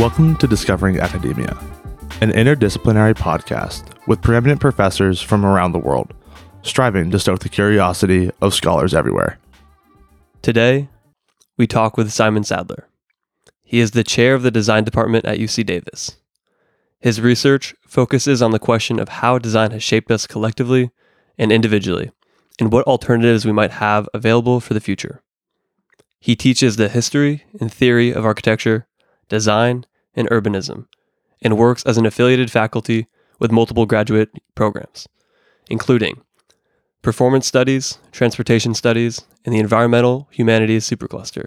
Welcome to Discovering Academia, an interdisciplinary podcast with preeminent professors from around the world, striving to stoke the curiosity of scholars everywhere. Today, we talk with Simon Sadler. He is the chair of the design department at UC Davis. His research focuses on the question of how design has shaped us collectively and individually, and what alternatives we might have available for the future. He teaches the history and theory of architecture, design, and urbanism, and works as an affiliated faculty with multiple graduate programs, including performance studies, transportation studies, and the environmental humanities supercluster.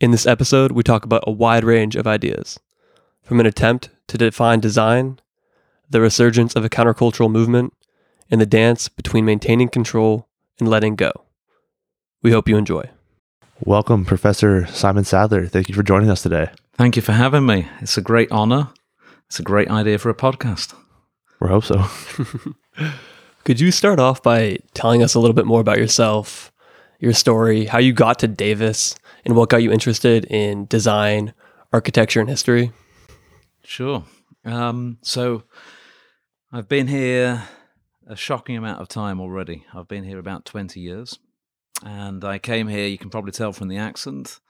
In this episode, we talk about a wide range of ideas, from an attempt to define design, the resurgence of a countercultural movement, and the dance between maintaining control and letting go. We hope you enjoy. Welcome, Professor Simon Sadler. Thank you for joining us today. Thank you for having me. It's a great honor. It's a great idea for a podcast. We hope so. Could you start off by telling us a little bit more about yourself, your story, how you got to Davis, and what got you interested in design, architecture, and history? Sure. Um, so I've been here a shocking amount of time already. I've been here about 20 years. And I came here, you can probably tell from the accent,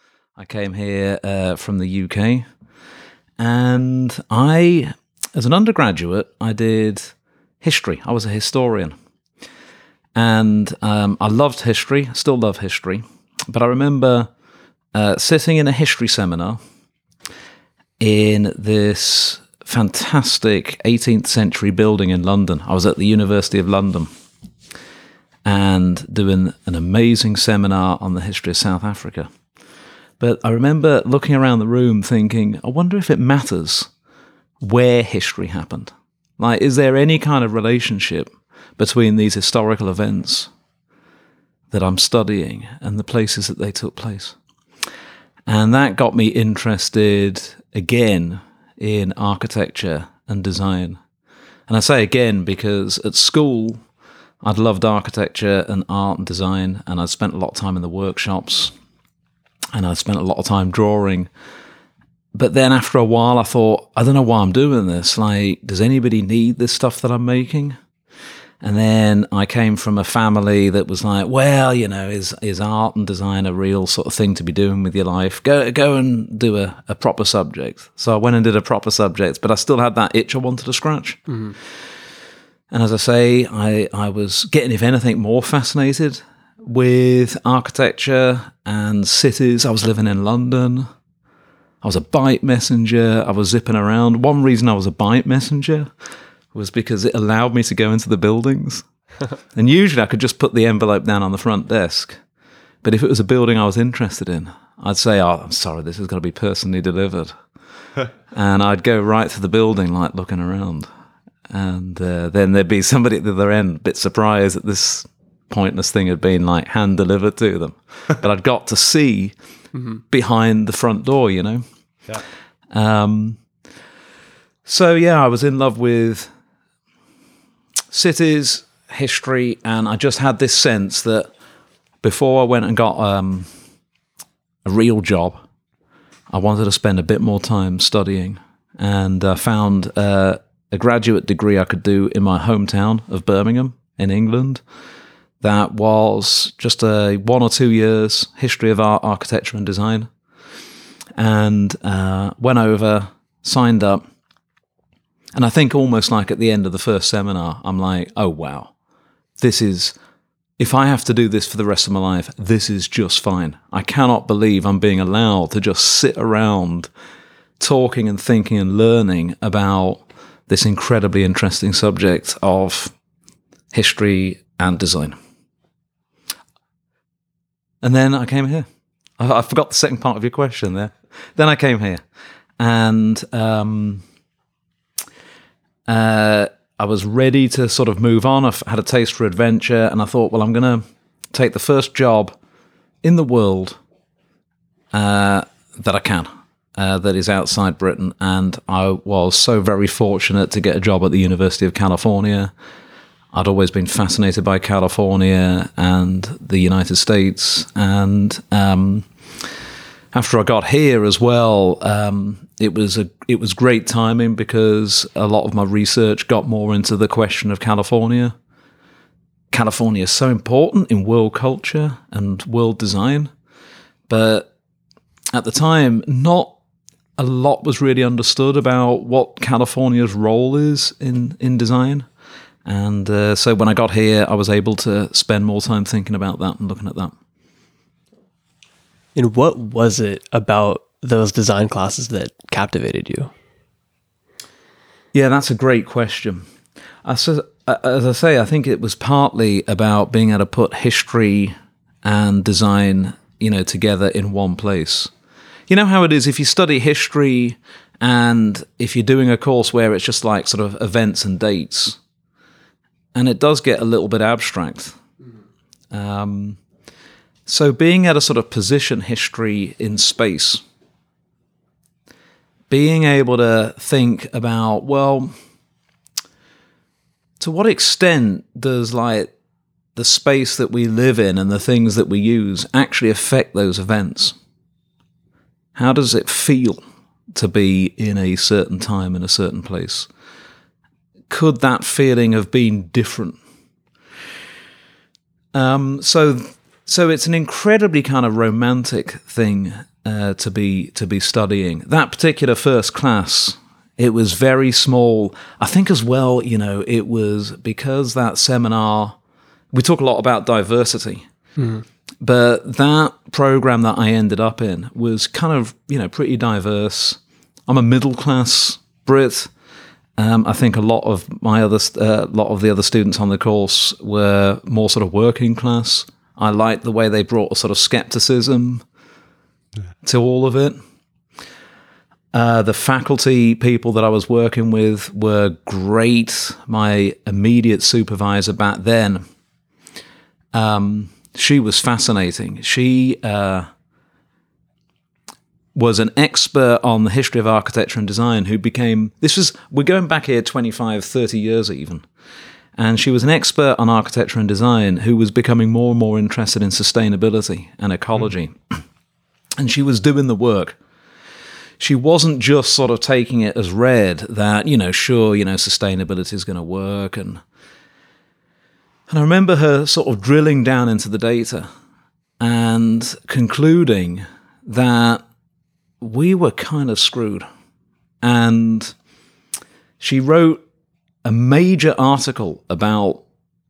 I came here uh, from the UK. And I, as an undergraduate, I did history. I was a historian. And um, I loved history, still love history. But I remember uh, sitting in a history seminar in this fantastic 18th century building in London. I was at the University of London and doing an amazing seminar on the history of South Africa. But I remember looking around the room thinking, I wonder if it matters where history happened. Like, is there any kind of relationship between these historical events that I'm studying and the places that they took place? And that got me interested again in architecture and design. And I say again because at school, I'd loved architecture and art and design, and I'd spent a lot of time in the workshops and I spent a lot of time drawing. But then after a while, I thought, I don't know why I'm doing this. Like, does anybody need this stuff that I'm making? And then I came from a family that was like, well, you know, is is art and design a real sort of thing to be doing with your life? Go go and do a, a proper subject. So I went and did a proper subject, but I still had that itch I wanted to scratch. Mm-hmm. And as I say, I, I was getting, if anything, more fascinated with architecture and cities. I was living in London. I was a bike messenger. I was zipping around. One reason I was a bike messenger was because it allowed me to go into the buildings. and usually I could just put the envelope down on the front desk. But if it was a building I was interested in, I'd say, Oh, I'm sorry, this is going to be personally delivered. and I'd go right to the building, like looking around. And uh, then there'd be somebody at the other end, a bit surprised that this pointless thing had been like hand delivered to them. but I'd got to see mm-hmm. behind the front door, you know? Yeah. Um, so, yeah, I was in love with cities, history, and I just had this sense that before I went and got um, a real job, I wanted to spend a bit more time studying and found uh, a graduate degree I could do in my hometown of Birmingham in England that was just a one or two years history of art, architecture, and design, and uh, went over, signed up, and I think almost like at the end of the first seminar, I'm like, oh wow, this is. If I have to do this for the rest of my life, this is just fine. I cannot believe I'm being allowed to just sit around talking and thinking and learning about this incredibly interesting subject of history and design. And then I came here. I, I, forgot the second part of your question there. Then I came here, and um, uh, I was ready to sort of move on. I had a taste for adventure, and I thought, well, I'm going to take the first job in the world uh, that I can. Uh, that is outside Britain, and I was so very fortunate to get a job at the University of California I'd always been fascinated by California and the United States. And um, after I got here as well, um, it was a it was great timing because a lot of my research got more into the question of California. California is so important in world culture and world design, but at the time, not a lot was really understood about what California's role is in in design. And uh, so when I got here, I was able to spend more time thinking about that and looking at that. And what was it about those design classes that captivated you? Yeah, that's a great question. As I say, I think it was partly about being able to put history and design, you know, together in one place. You know how it is if you study history and if you're doing a course where it's just like sort of events and dates, and it does get a little bit abstract. Um, so being at a sort of position history in space being able to think about, well, to what extent does like the space that we live in and the things that we use actually affect those events? How does it feel to be in a certain time in a certain place? Could that feeling have been different? Um, so, so it's an incredibly kind of romantic thing uh, to be to be studying. That particular first class, it was very small. I think as well, you know, it was because that seminar. We talk a lot about diversity, mm. but that program that I ended up in was kind of you know pretty diverse. I'm a middle class Brit. Um, I think a lot of my other, uh, lot of the other students on the course were more sort of working class. I liked the way they brought a sort of skepticism to all of it. Uh, the faculty people that I was working with were great. My immediate supervisor back then, um, she was fascinating. She uh, was an expert on the history of architecture and design who became, this was, we're going back here 25, 30 years even. And she was an expert on architecture and design who was becoming more and more interested in sustainability and ecology. Mm and she was doing the work. She wasn't just sort of taking it as read that, you know, sure, you know, sustainability is going to work. And, and I remember her sort of drilling down into the data and concluding that we were kind of screwed. And she wrote a major article about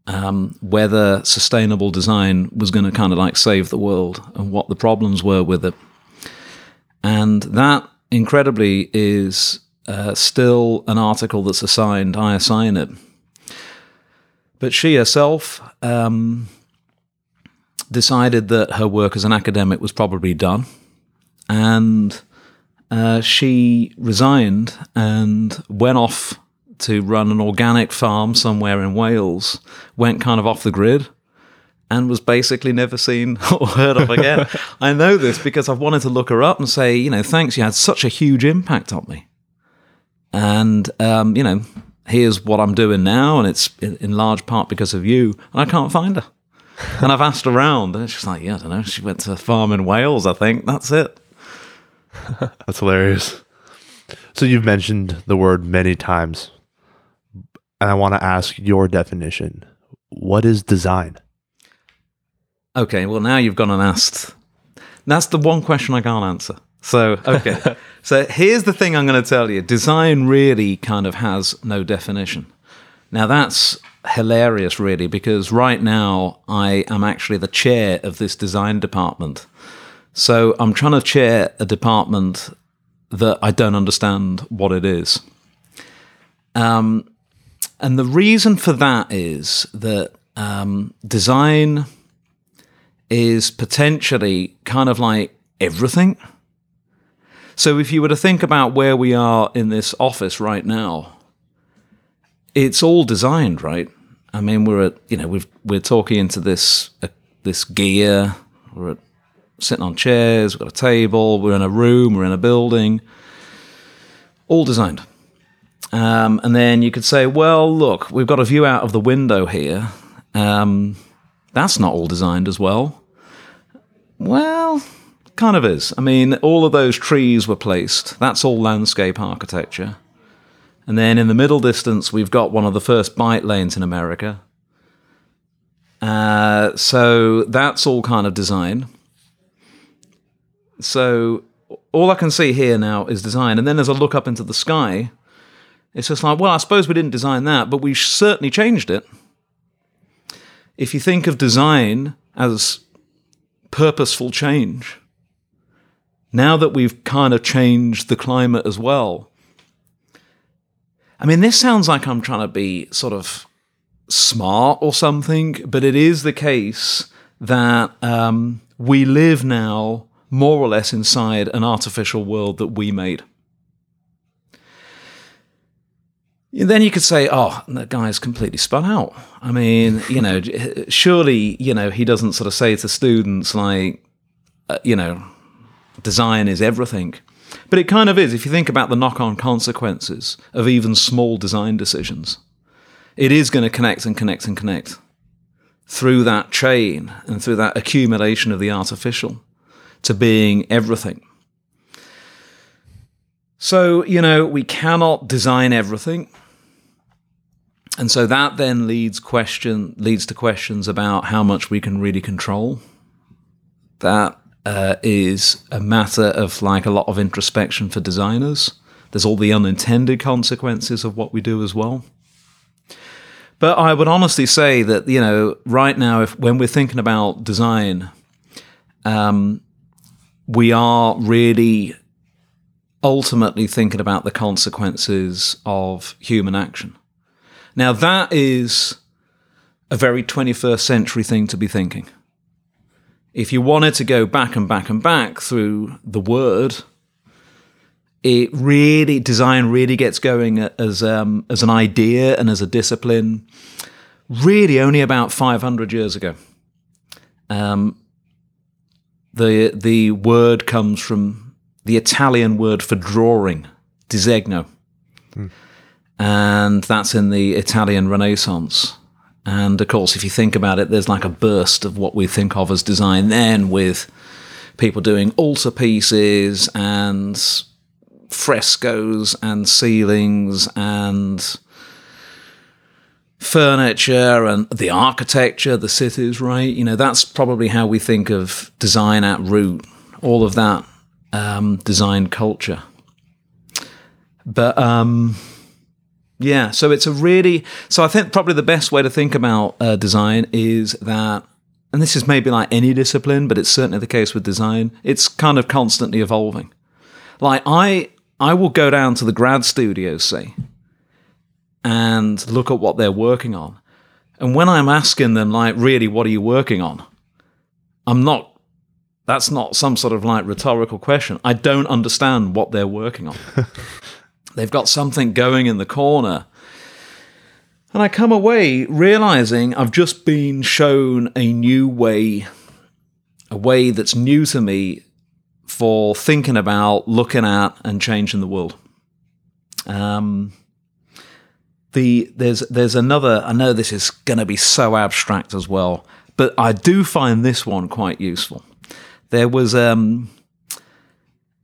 um, whether sustainable design was going to kind of like save the world and what the problems were with it. And that, incredibly, is uh, still an article that's assigned. I assign it. But she herself um, decided that her work as an academic was probably done. And uh, she resigned and went off to run an organic farm somewhere in Wales, went kind of off the grid and was basically never seen or heard of again. I know this because I've wanted to look her up and say, you know, thanks, you had such a huge impact on me. And, um, you know, here's what I'm doing now, and it's in, in, large part because of you. And I can't find her. and I've asked around, and she's like, yeah, I don't know. She went to a farm in Wales, I think. That's it. That's hilarious. So you've mentioned the word many times and I want to ask your definition. What is design? Okay, well now you've gone and asked. That's the one question I can't answer. So, okay. so here's the thing I'm going to tell you. Design really kind of has no definition. Now that's hilarious really because right now I am actually the chair of this design department. So I'm trying to chair a department that I don't understand what it is. Um, and the reason for that is that um, design is potentially kind of like everything. So if you were to think about where we are in this office right now, it's all designed, right? I mean, we're at you know we we're talking into this uh, this gear. We're at, sitting on chairs. We've got a table. We're in a room. We're in a building. All designed. Um, and then you could say, well, look, we've got a view out of the window here. Um, that's not all designed as well. Well, kind of is. I mean, all of those trees were placed. That's all landscape architecture. And then in the middle distance, we've got one of the first bike lanes in America. Uh, so that's all kind of design. So all I can see here now is design. And then as I look up into the sky, it's just like, well, I suppose we didn't design that, but we certainly changed it. If you think of design as purposeful change, now that we've kind of changed the climate as well, I mean, this sounds like I'm trying to be sort of smart or something, but it is the case that um, we live now more or less inside an artificial world that we made. Then you could say, oh, that guy's completely spun out. I mean, you know, surely, you know, he doesn't sort of say to students, like, uh, you know, design is everything. But it kind of is if you think about the knock on consequences of even small design decisions. It is going to connect and connect and connect through that chain and through that accumulation of the artificial to being everything. So, you know, we cannot design everything. And so that then leads question leads to questions about how much we can really control. That uh, is a matter of like a lot of introspection for designers. There's all the unintended consequences of what we do as well. But I would honestly say that you know right now, if when we're thinking about design, um, we are really ultimately thinking about the consequences of human action. Now, that is a very 21st century thing to be thinking. If you wanted to go back and back and back through the word, it really design really gets going as um, as an idea and as a discipline, really only about 500 years ago. Um, the the word comes from the Italian word for drawing, disegno. Mm and that's in the Italian Renaissance. And of course, if you think about it, there's like a burst of what we think of as design then with people doing altarpieces and frescoes and ceilings and furniture and the architecture, the cities, right? You know, that's probably how we think of design at root, all of that um, design culture. But um, yeah, so it's a really so I think probably the best way to think about uh, design is that, and this is maybe like any discipline, but it's certainly the case with design. It's kind of constantly evolving. Like I, I will go down to the grad studios, say, and look at what they're working on, and when I'm asking them like, really, what are you working on? I'm not. That's not some sort of like rhetorical question. I don't understand what they're working on. They've got something going in the corner. And I come away realizing I've just been shown a new way, a way that's new to me for thinking about, looking at, and changing the world. Um, the there's there's another. I know this is going to be so abstract as well, but I do find this one quite useful. There was um,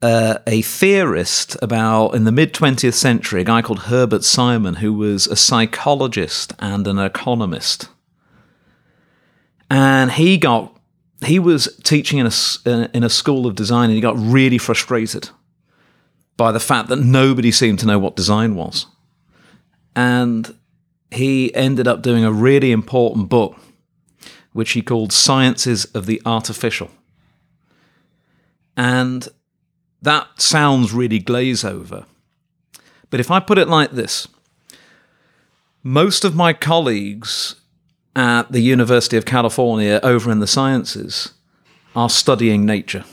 uh, a theorist about in the mid 20th century, a guy called Herbert Simon, who was a psychologist and an economist. And he got he was teaching in a in a school of design, and he got really frustrated by the fact that nobody seemed to know what design was. And he ended up doing a really important book, which he called Sciences of the Artificial. And that sounds really glaze over. But if I put it like this, most of my colleagues at the University of California over in the sciences are studying nature.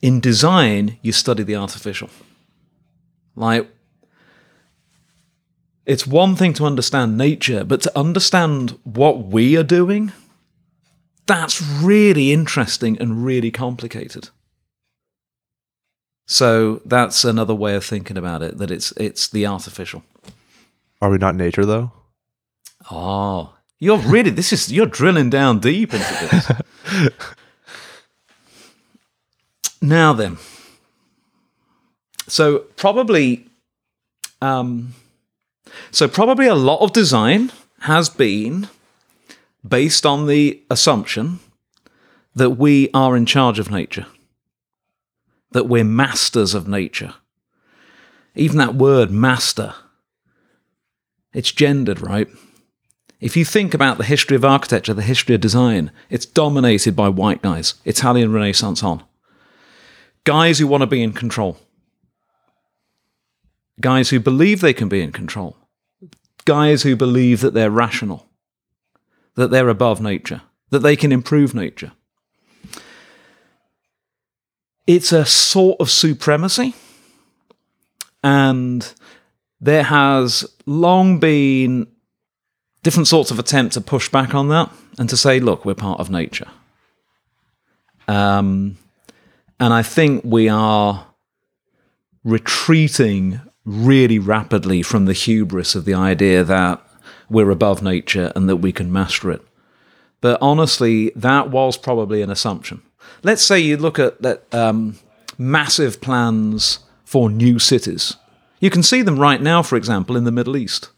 In design, you study the artificial. Like, it's one thing to understand nature, but to understand what we are doing, that's really interesting and really complicated. So that's another way of thinking about it. That it's it's the artificial. Are we not nature though? Oh, you're really this is you're drilling down deep into this. Now then, so probably, um, so probably a lot of design has been based on the assumption that we are in charge of nature, that we're masters of nature. Even that word master, it's gendered, right? If you think about the history of architecture, the history of design, it's dominated by white guys, Italian Renaissance on. Guys who want to be in control. Guys who believe they can be in control. Guys who believe that they're rational, that they're above nature, that they can improve nature. It's a sort of supremacy, and there has long been different sorts of attempts to push back on that and to say, look, we're part of nature. Um, and I think we are retreating really rapidly from the hubris of the idea that we're above nature and that we can master it. But honestly, that was probably an assumption. Let's say you look at that um, massive plans for new cities. You can see them right now, for example, in the Middle East.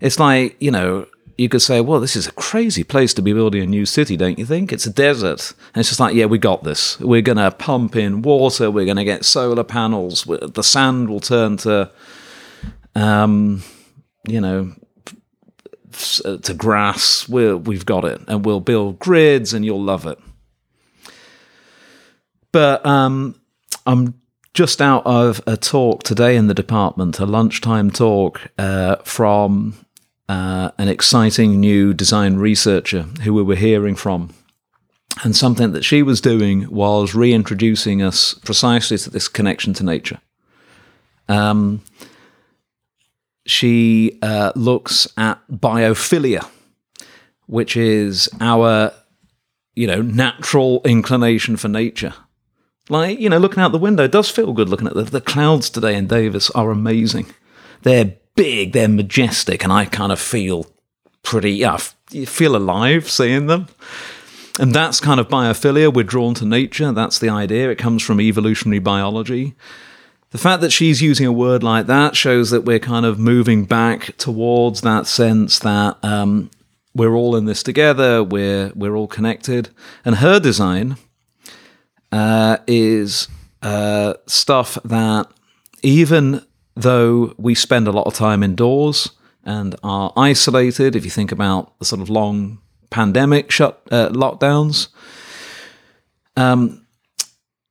It's like, you know, you could say, well, this is a crazy place to be building a new city, don't you think? It's a desert. And it's just like, yeah, we got this. We're going to pump in water. We're going to get solar panels. The sand will turn to, um, you know, to grass. We're, we've got it. And we'll build grids and you'll love it. But um, I'm just out of a talk today in the department, a lunchtime talk uh, from uh, an exciting new design researcher who we were hearing from. And something that she was doing was reintroducing us precisely to this connection to nature. Um, she uh, looks at biophilia, which is our, you know, natural inclination for nature. Like, you know, looking out the window does feel good looking at the, the clouds today in Davis are amazing. They're big, they're majestic, and I kind of feel pretty, yeah, feel alive seeing them. And that's kind of biophilia. We're drawn to nature. That's the idea. It comes from evolutionary biology. The fact that she's using a word like that shows that we're kind of moving back towards that sense that um, we're all in this together. We're we're all connected. And her design uh, is uh, stuff that even though we spend a lot of time indoors and are isolated, if you think about the sort of long pandemic shut uh, lockdowns, um,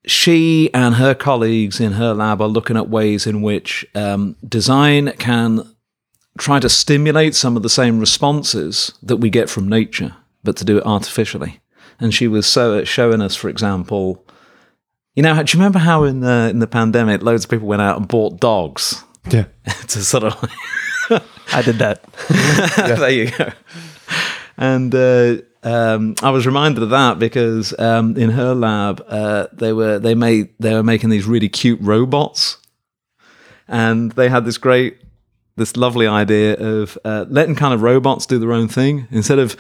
she and her colleagues in her lab are looking at ways in which um, design can try to stimulate some of the same responses that we get from nature, but to do it artificially. And she was so showing us, for example, you know, do you remember how in the in the pandemic, loads of people went out and bought dogs? Yeah, to sort of. I did that. there you go. And uh, um, I was reminded of that because um, in her lab, uh, they were they made they were making these really cute robots, and they had this great, this lovely idea of uh, letting kind of robots do their own thing instead of.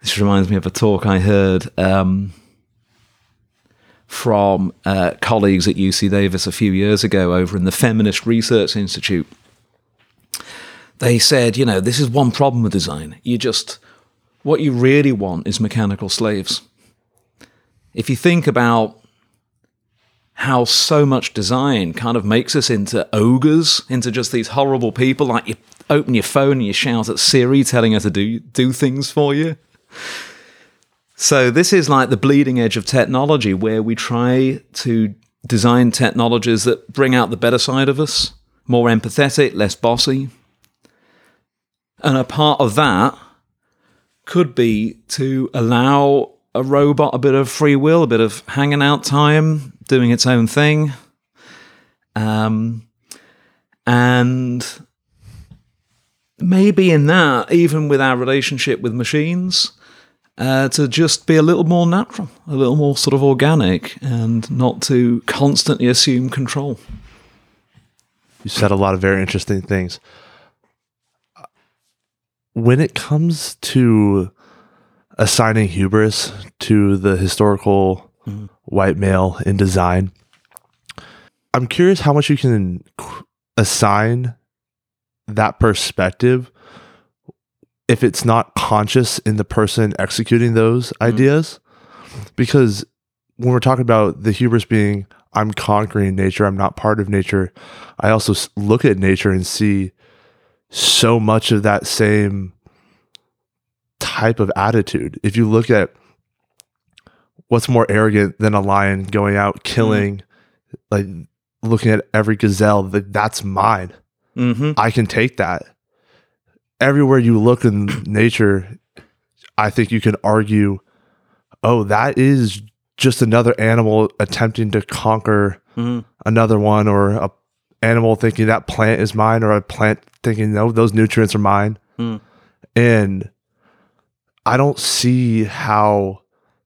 This reminds me of a talk I heard. Um, from uh, colleagues at UC Davis a few years ago over in the Feminist Research Institute. They said, you know, this is one problem with design. You just, what you really want is mechanical slaves. If you think about how so much design kind of makes us into ogres, into just these horrible people, like you open your phone and you shout at Siri telling her to do, do things for you. So this is like the bleeding edge of technology where we try to design technologies that bring out the better side of us, more empathetic, less bossy. And a part of that could be to allow a robot a bit of free will, a bit of hanging out time, doing its own thing. Um, and maybe in that, even with our relationship with machines, uh, to just be a little more natural, a little more sort of organic, and not to constantly assume control. You said a lot of very interesting things. When it comes to assigning hubris to the historical white male in design. I'm curious how much you can assign that perspective if it's not conscious in the person executing those ideas. Because when we're talking about the hubris being, I'm conquering nature, I'm not part of nature, I also look at nature and see so much of that same type of attitude. If you look at what's more arrogant than a lion going out killing, like looking at every gazelle, that that's mine. Mm-hmm. I can take that. Everywhere you look in nature, I think you can argue, oh, that is just another animal attempting to conquer Mhm. another one, or a animal thinking that plant is mine, or a plant thinking no, those nutrients are mine. Mm. And I don't see how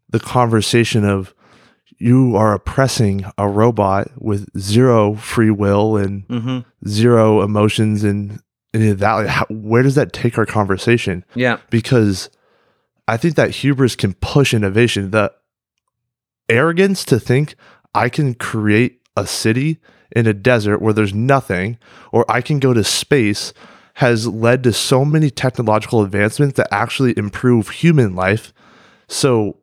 the conversation of you are oppressing a robot with zero free will and Mm-hmm. zero emotions and that. How, where does that take our conversation? Yeah. Because I think that hubris can push innovation. The arrogance to think I can create a city in a desert where there's nothing, or I can go to space, has led to so many technological advancements that actually improve human life. So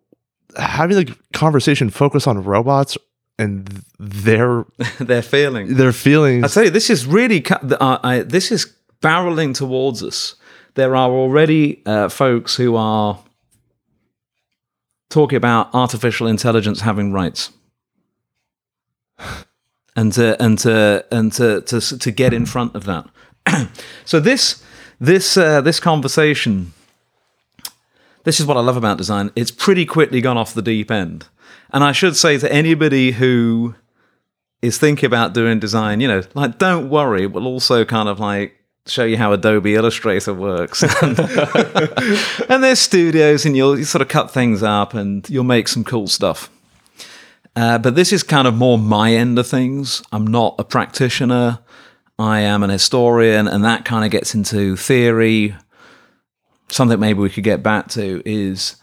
having the conversation focus on robots and th- their Their feeling. their feelings I tell you, this is really uh, I, this is barreling towards us. There are already uh, folks who are talking about artificial intelligence having rights, and to and to and to to, to get in front of that. so this this uh, this conversation. This is what I love about design. It's pretty quickly gone off the deep end. And I should say to anybody who is thinking about doing design, you know, like don't worry, we'll also kind of like show you how Adobe Illustrator works. and, there's studios and you'll you sort of cut things up and you'll make some cool stuff. Uh, but this is kind of more my end of things. I'm not a practitioner. I am an historian, and that kind of gets into theory. Something maybe we could get back to is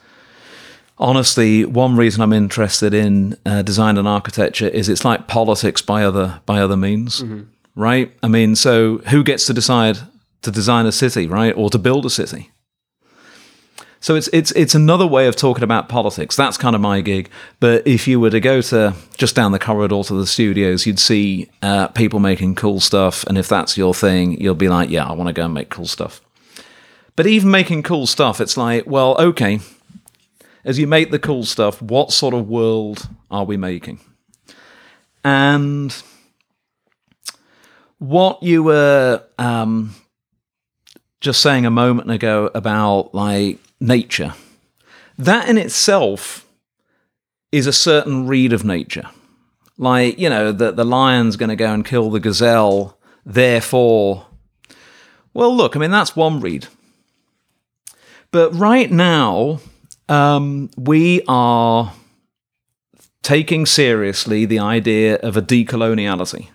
honestly one reason I'm interested in uh, design and architecture is it's like politics by other by other means, right? I mean, so who gets to decide to design a city, right, or to build a city? So it's it's it's another way of talking about politics. That's kind of my gig. But if you were to go to just down the corridor to the studios, you'd see uh, people making cool stuff, and if that's your thing, you'll be like, yeah, I want to go and make cool stuff. But even making cool stuff, it's like, well, okay, as you make the cool stuff, what sort of world are we making? And what you were um, just saying a moment ago about like nature, that in itself is a certain read of nature. Like, you know, that the lion's going to go and kill the gazelle, therefore. Well, look, I mean, that's one read. But right now, um, we are taking seriously the idea of a decoloniality.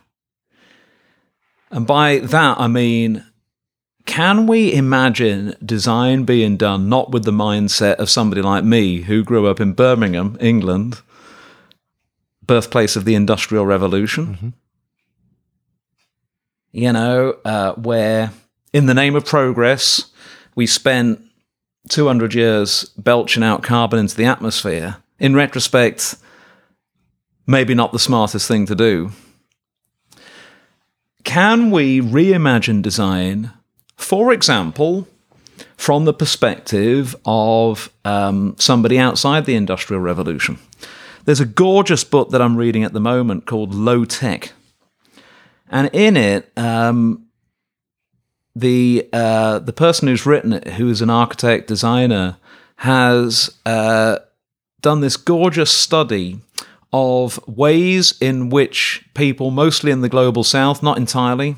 And by that, I mean, can we imagine design being done not with the mindset of somebody like me who grew up in Birmingham, England, birthplace of the Industrial Revolution? You know, uh, where in the name of progress, we spent 200 years belching out carbon into the atmosphere. In retrospect, maybe not the smartest thing to do. Can we reimagine design, for example, from the perspective of um, somebody outside the Industrial Revolution? There's a gorgeous book that I'm reading at the moment called Low Tech. And in it, um, the uh, the person who's written it, who is an architect designer, has uh, done this gorgeous study of ways in which people, mostly in the global south, not entirely,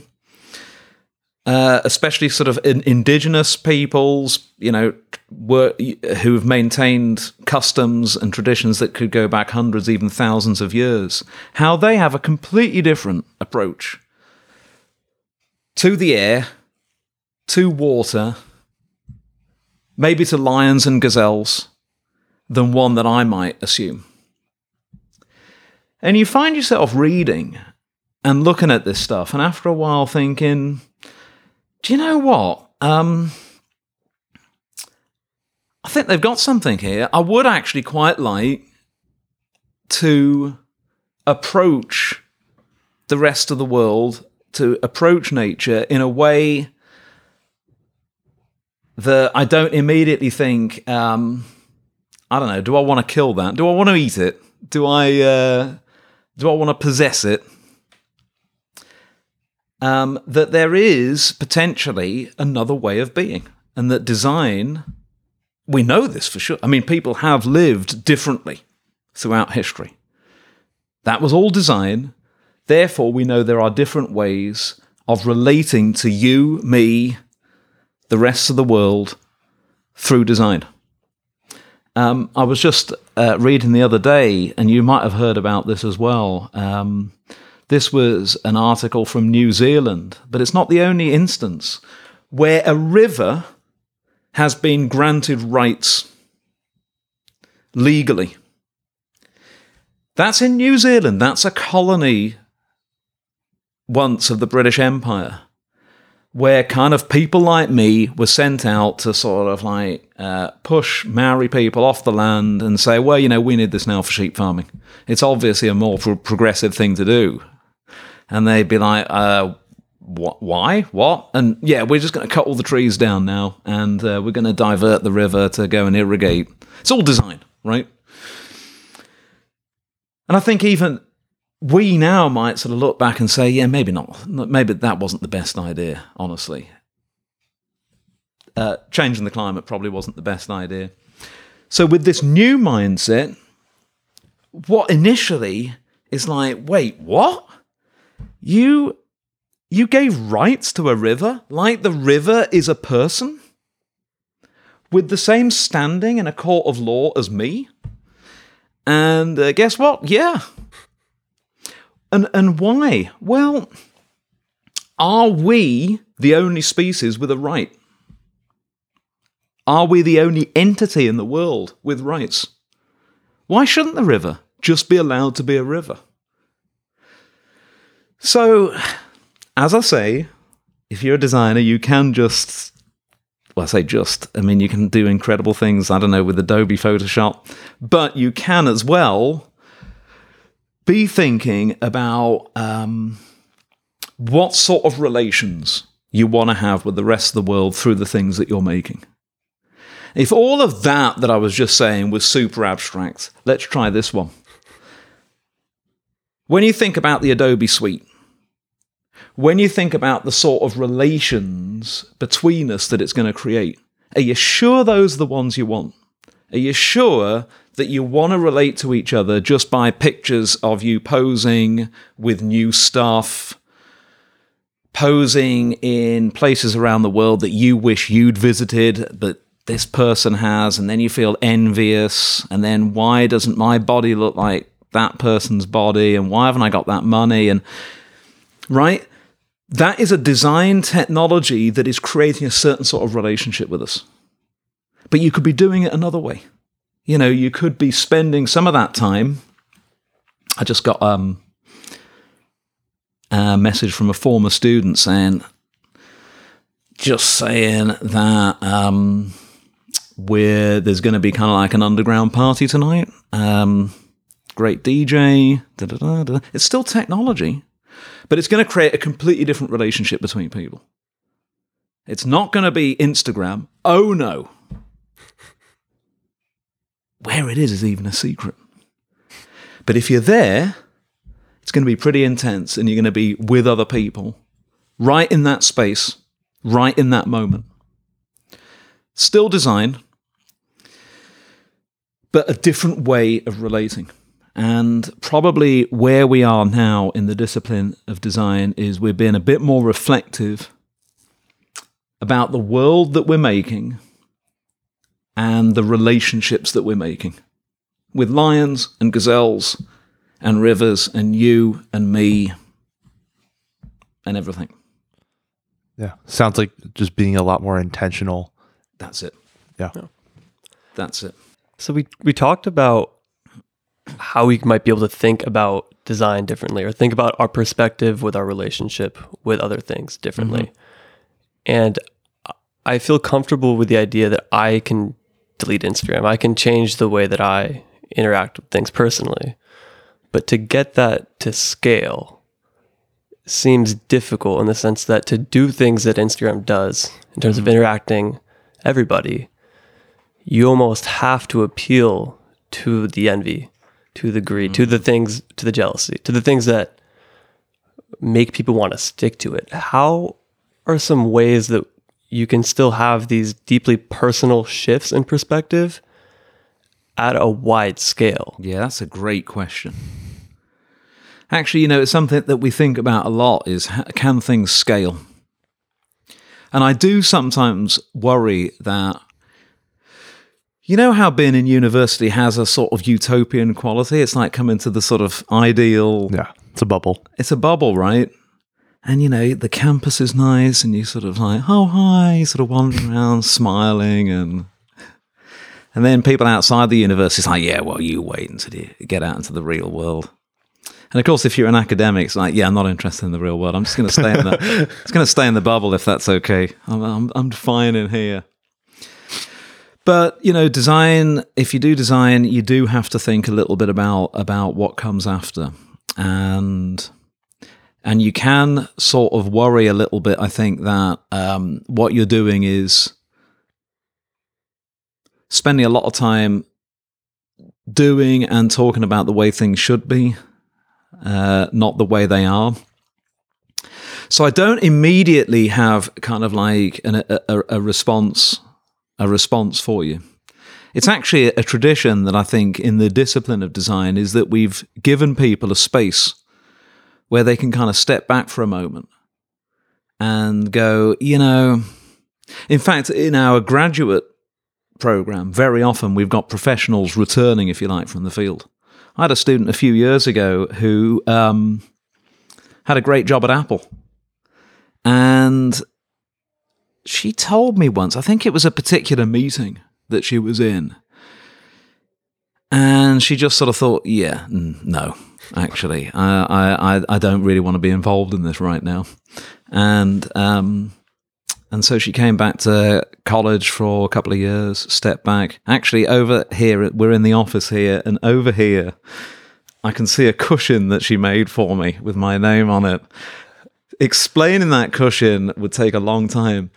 uh, especially sort of in, indigenous peoples, you know, were, who have maintained customs and traditions that could go back hundreds, even thousands of years, how they have a completely different approach to the air, to water, maybe to lions and gazelles, than one that I might assume. And you find yourself reading and looking at this stuff, and after a while thinking, do you know what? Um, I think they've got something here. I would actually quite like to approach the rest of the world, to approach nature in a way that I don't immediately think, um, I don't know, do I want to kill that? Do I want to eat it? Do I uh, do I want to possess it? Um, that there is potentially another way of being, and that design, we know this for sure. I mean, people have lived differently throughout history. That was all design. Therefore, we know there are different ways of relating to you, me, the rest of the world through design. Um, I was just uh, reading the other day, and you might have heard about this as well. Um, this was an article from New Zealand, but it's not the only instance where a river has been granted rights legally. That's in New Zealand. That's a colony once of the British Empire where kind of people like me were sent out to sort of like uh, push Maori people off the land and say, well, you know, we need this now for sheep farming. It's obviously a more pro- progressive thing to do. And they'd be like, uh, why? What? And yeah, we're just going to cut all the trees down now and uh, we're going to divert the river to go and irrigate. It's all design, right? And I think even we now might sort of look back and say, yeah, maybe not. Maybe that wasn't the best idea, honestly. Uh, changing the climate probably wasn't the best idea. So, with this new mindset, what initially is like, wait, what? You you gave rights to a river like the river is a person with the same standing in a court of law as me? And uh, guess what? Yeah, and and why? Well, are we the only species with a right? Are we the only entity in the world with rights? Why shouldn't the river just be allowed to be a river? So, as I say, if you're a designer, you can just, well, I say just, I mean, you can do incredible things, I don't know, with Adobe Photoshop, but you can as well be thinking about um, what sort of relations you want to have with the rest of the world through the things that you're making. If all of that that I was just saying was super abstract, let's try this one. When you think about the Adobe Suite, when you think about the sort of relations between us that it's going to create, are you sure those are the ones you want? Are you sure that you want to relate to each other just by pictures of you posing with new stuff, posing in places around the world that you wish you'd visited, but this person has, and then you feel envious, and then why doesn't my body look like that person's body, and why haven't I got that money? And right? That is a design technology that is creating a certain sort of relationship with us. But you could be doing it another way you know, you could be spending some of that time. I just got um, a message from a former student saying, just saying that um, where there's going to be kind of like an underground party tonight. Um, great DJ. Da, da, da, it's still technology, but it's going to create a completely different relationship between people. It's not going to be Instagram. Oh no where it is is even a secret. But if you're there, it's going to be pretty intense and you're going to be with other people right in that space, right in that moment. Still design, but a different way of relating. And probably where we are now in the discipline of design is we're being a bit more reflective about the world that we're making and the relationships that we're making with lions and gazelles and rivers and you and me and everything. Yeah. Sounds like just being a lot more intentional. That's it. Yeah. That's it. So we we talked about how we might be able to think about design differently or think about our perspective with our relationship with other things differently. Mm-hmm. And I feel comfortable with the idea that I can delete Instagram. I can change the way that I interact with things personally. But to get that to scale seems difficult in the sense that to do things that Instagram does in terms of mm-hmm. interacting everybody, you almost have to appeal to the envy, to the greed, to mm-hmm. the things, to the jealousy, to the things that make people want to stick to it. How are some ways that you can still have these deeply personal shifts in perspective at a wide scale? Yeah, that's a great question. Actually, you know, it's something that we think about a lot is can things scale? And I do sometimes worry that you know how being in university has a sort of utopian quality? It's like coming to the sort of ideal Yeah, it's a bubble. it's a bubble, right? And you know, the campus is nice, and you sort of like, oh hi, sort of wandering around, smiling, and and then people outside the university is like, yeah, well, you wait until you get out into the real world. And of course, if you're an academic, it's like, yeah, I'm not interested in the real world. I'm just going to stay in the, it's going to stay in the bubble if that's okay. I'm, I'm, I'm fine in here. But you know, design. If you do design, you do have to think a little bit about about what comes after, and and you can sort of worry a little bit. I think that um, what you're doing is spending a lot of time doing and talking about the way things should be, uh, not the way they are. So I don't immediately have kind of like an, a, a, response, a response for you. It's actually a tradition that I think in the discipline of design is that we've given people a space where they can kind of step back for a moment and go, you know, in fact, in our graduate program, very often we've got professionals returning, if you like, from the field. I had a student a few years ago who um, had a great job at Apple. And she told me once, I think it was a particular meeting that she was in. And she just sort of thought, yeah, mm, no, actually, I, I, I don't really want to be involved in this right now. And, um, and so she came back to college for a couple of years, stepped back. Actually, over here, we're in the office here, and over here, I can see a cushion that she made for me with my name on it. Explaining that cushion would take a long time.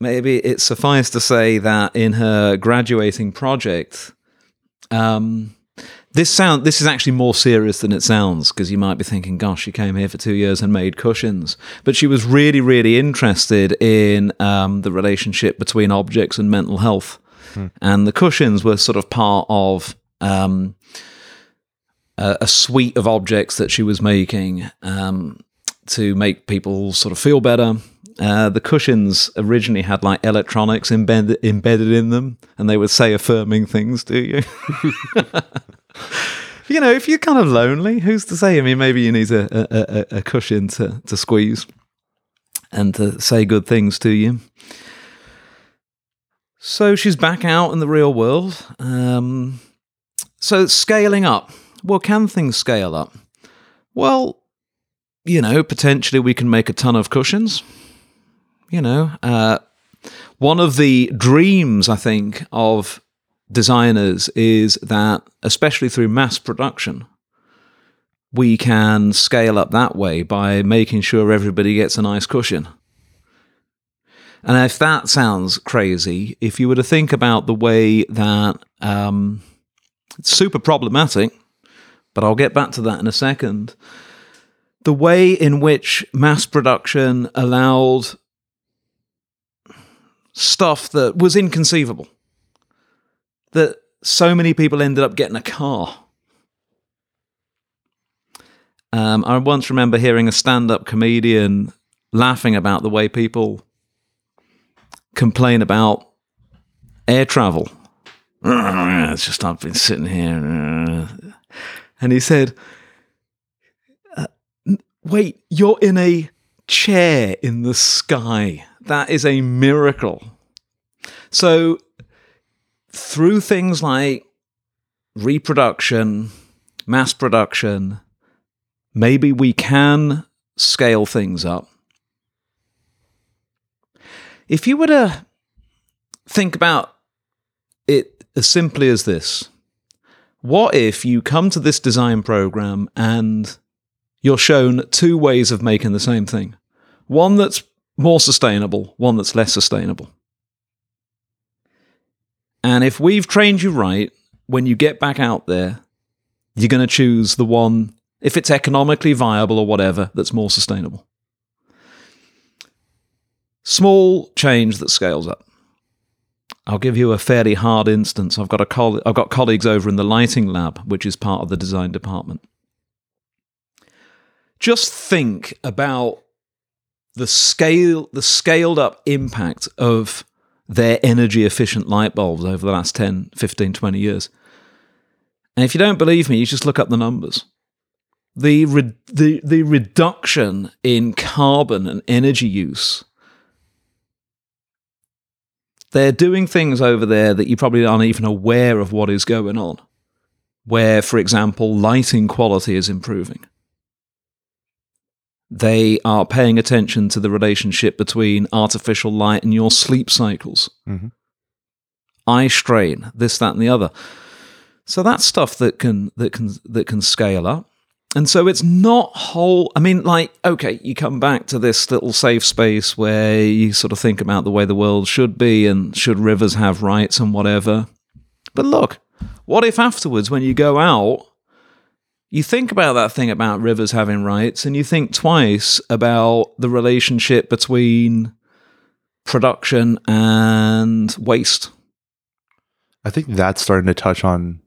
Maybe it's suffice to say that in her graduating project, um, this sound this is actually more serious than it sounds because you might be thinking, "Gosh, she came here for two years and made cushions," but she was really, really interested in um, the relationship between objects and mental health, and the cushions were sort of part of um, a, a suite of objects that she was making um, to make people sort of feel better. Uh, the cushions originally had like electronics embedded embedded in them, and they would say affirming things to you. you know, if you're kind of lonely, who's to say? I mean, maybe you need a, a, a, cushion to, to squeeze and to say good things to you. So she's back out in the real world. Um, so scaling up. Well, can things scale up? Well, you know, potentially we can make a ton of cushions. You know, uh, one of the dreams, I think, of designers is that, especially through mass production, we can scale up that way by making sure everybody gets a nice cushion. And if that sounds crazy, if you were to think about the way that um, it's super problematic, but I'll get back to that in a second. The way in which mass production allowed stuff that was inconceivable, that so many people ended up getting a car. Um, I once remember hearing a stand up comedian laughing about the way people complain about air travel. It's just, I've been sitting here. And he said, uh, Wait, you're in a chair in the sky. That is a miracle. So, through things like reproduction, mass production, maybe we can scale things up. If you were to think about it as simply as this what if you come to this design program and you're shown two ways of making the same thing? One that's more sustainable, one that's less sustainable. And if we've trained you right, when you get back out there, you're going to choose the one, if it's economically viable or whatever, that's more sustainable. Small change that scales up. I'll give you a fairly hard instance. I've got a coll- I've got colleagues over in the lighting lab, which is part of the design department. Just think about the scale the scaled up impact of their energy efficient light bulbs over the last 10, 15, 20 years. And if you don't believe me, you just look up the numbers. The, re- the, the reduction in carbon and energy use they're doing things over there that you probably aren't even aware of what is going on. Where, for example, lighting quality is improving. They are paying attention to the relationship between artificial light and your sleep cycles, Mhm. eye strain, this, that, and the other. So that's stuff that can that can that can scale up. And so it's not whole. I mean, like, okay, you come back to this little safe space where you sort of think about the way the world should be and should rivers have rights and whatever. But look, what if afterwards, when you go out, you think about that thing about rivers having rights and you think twice about the relationship between production and waste? I think that's starting to touch on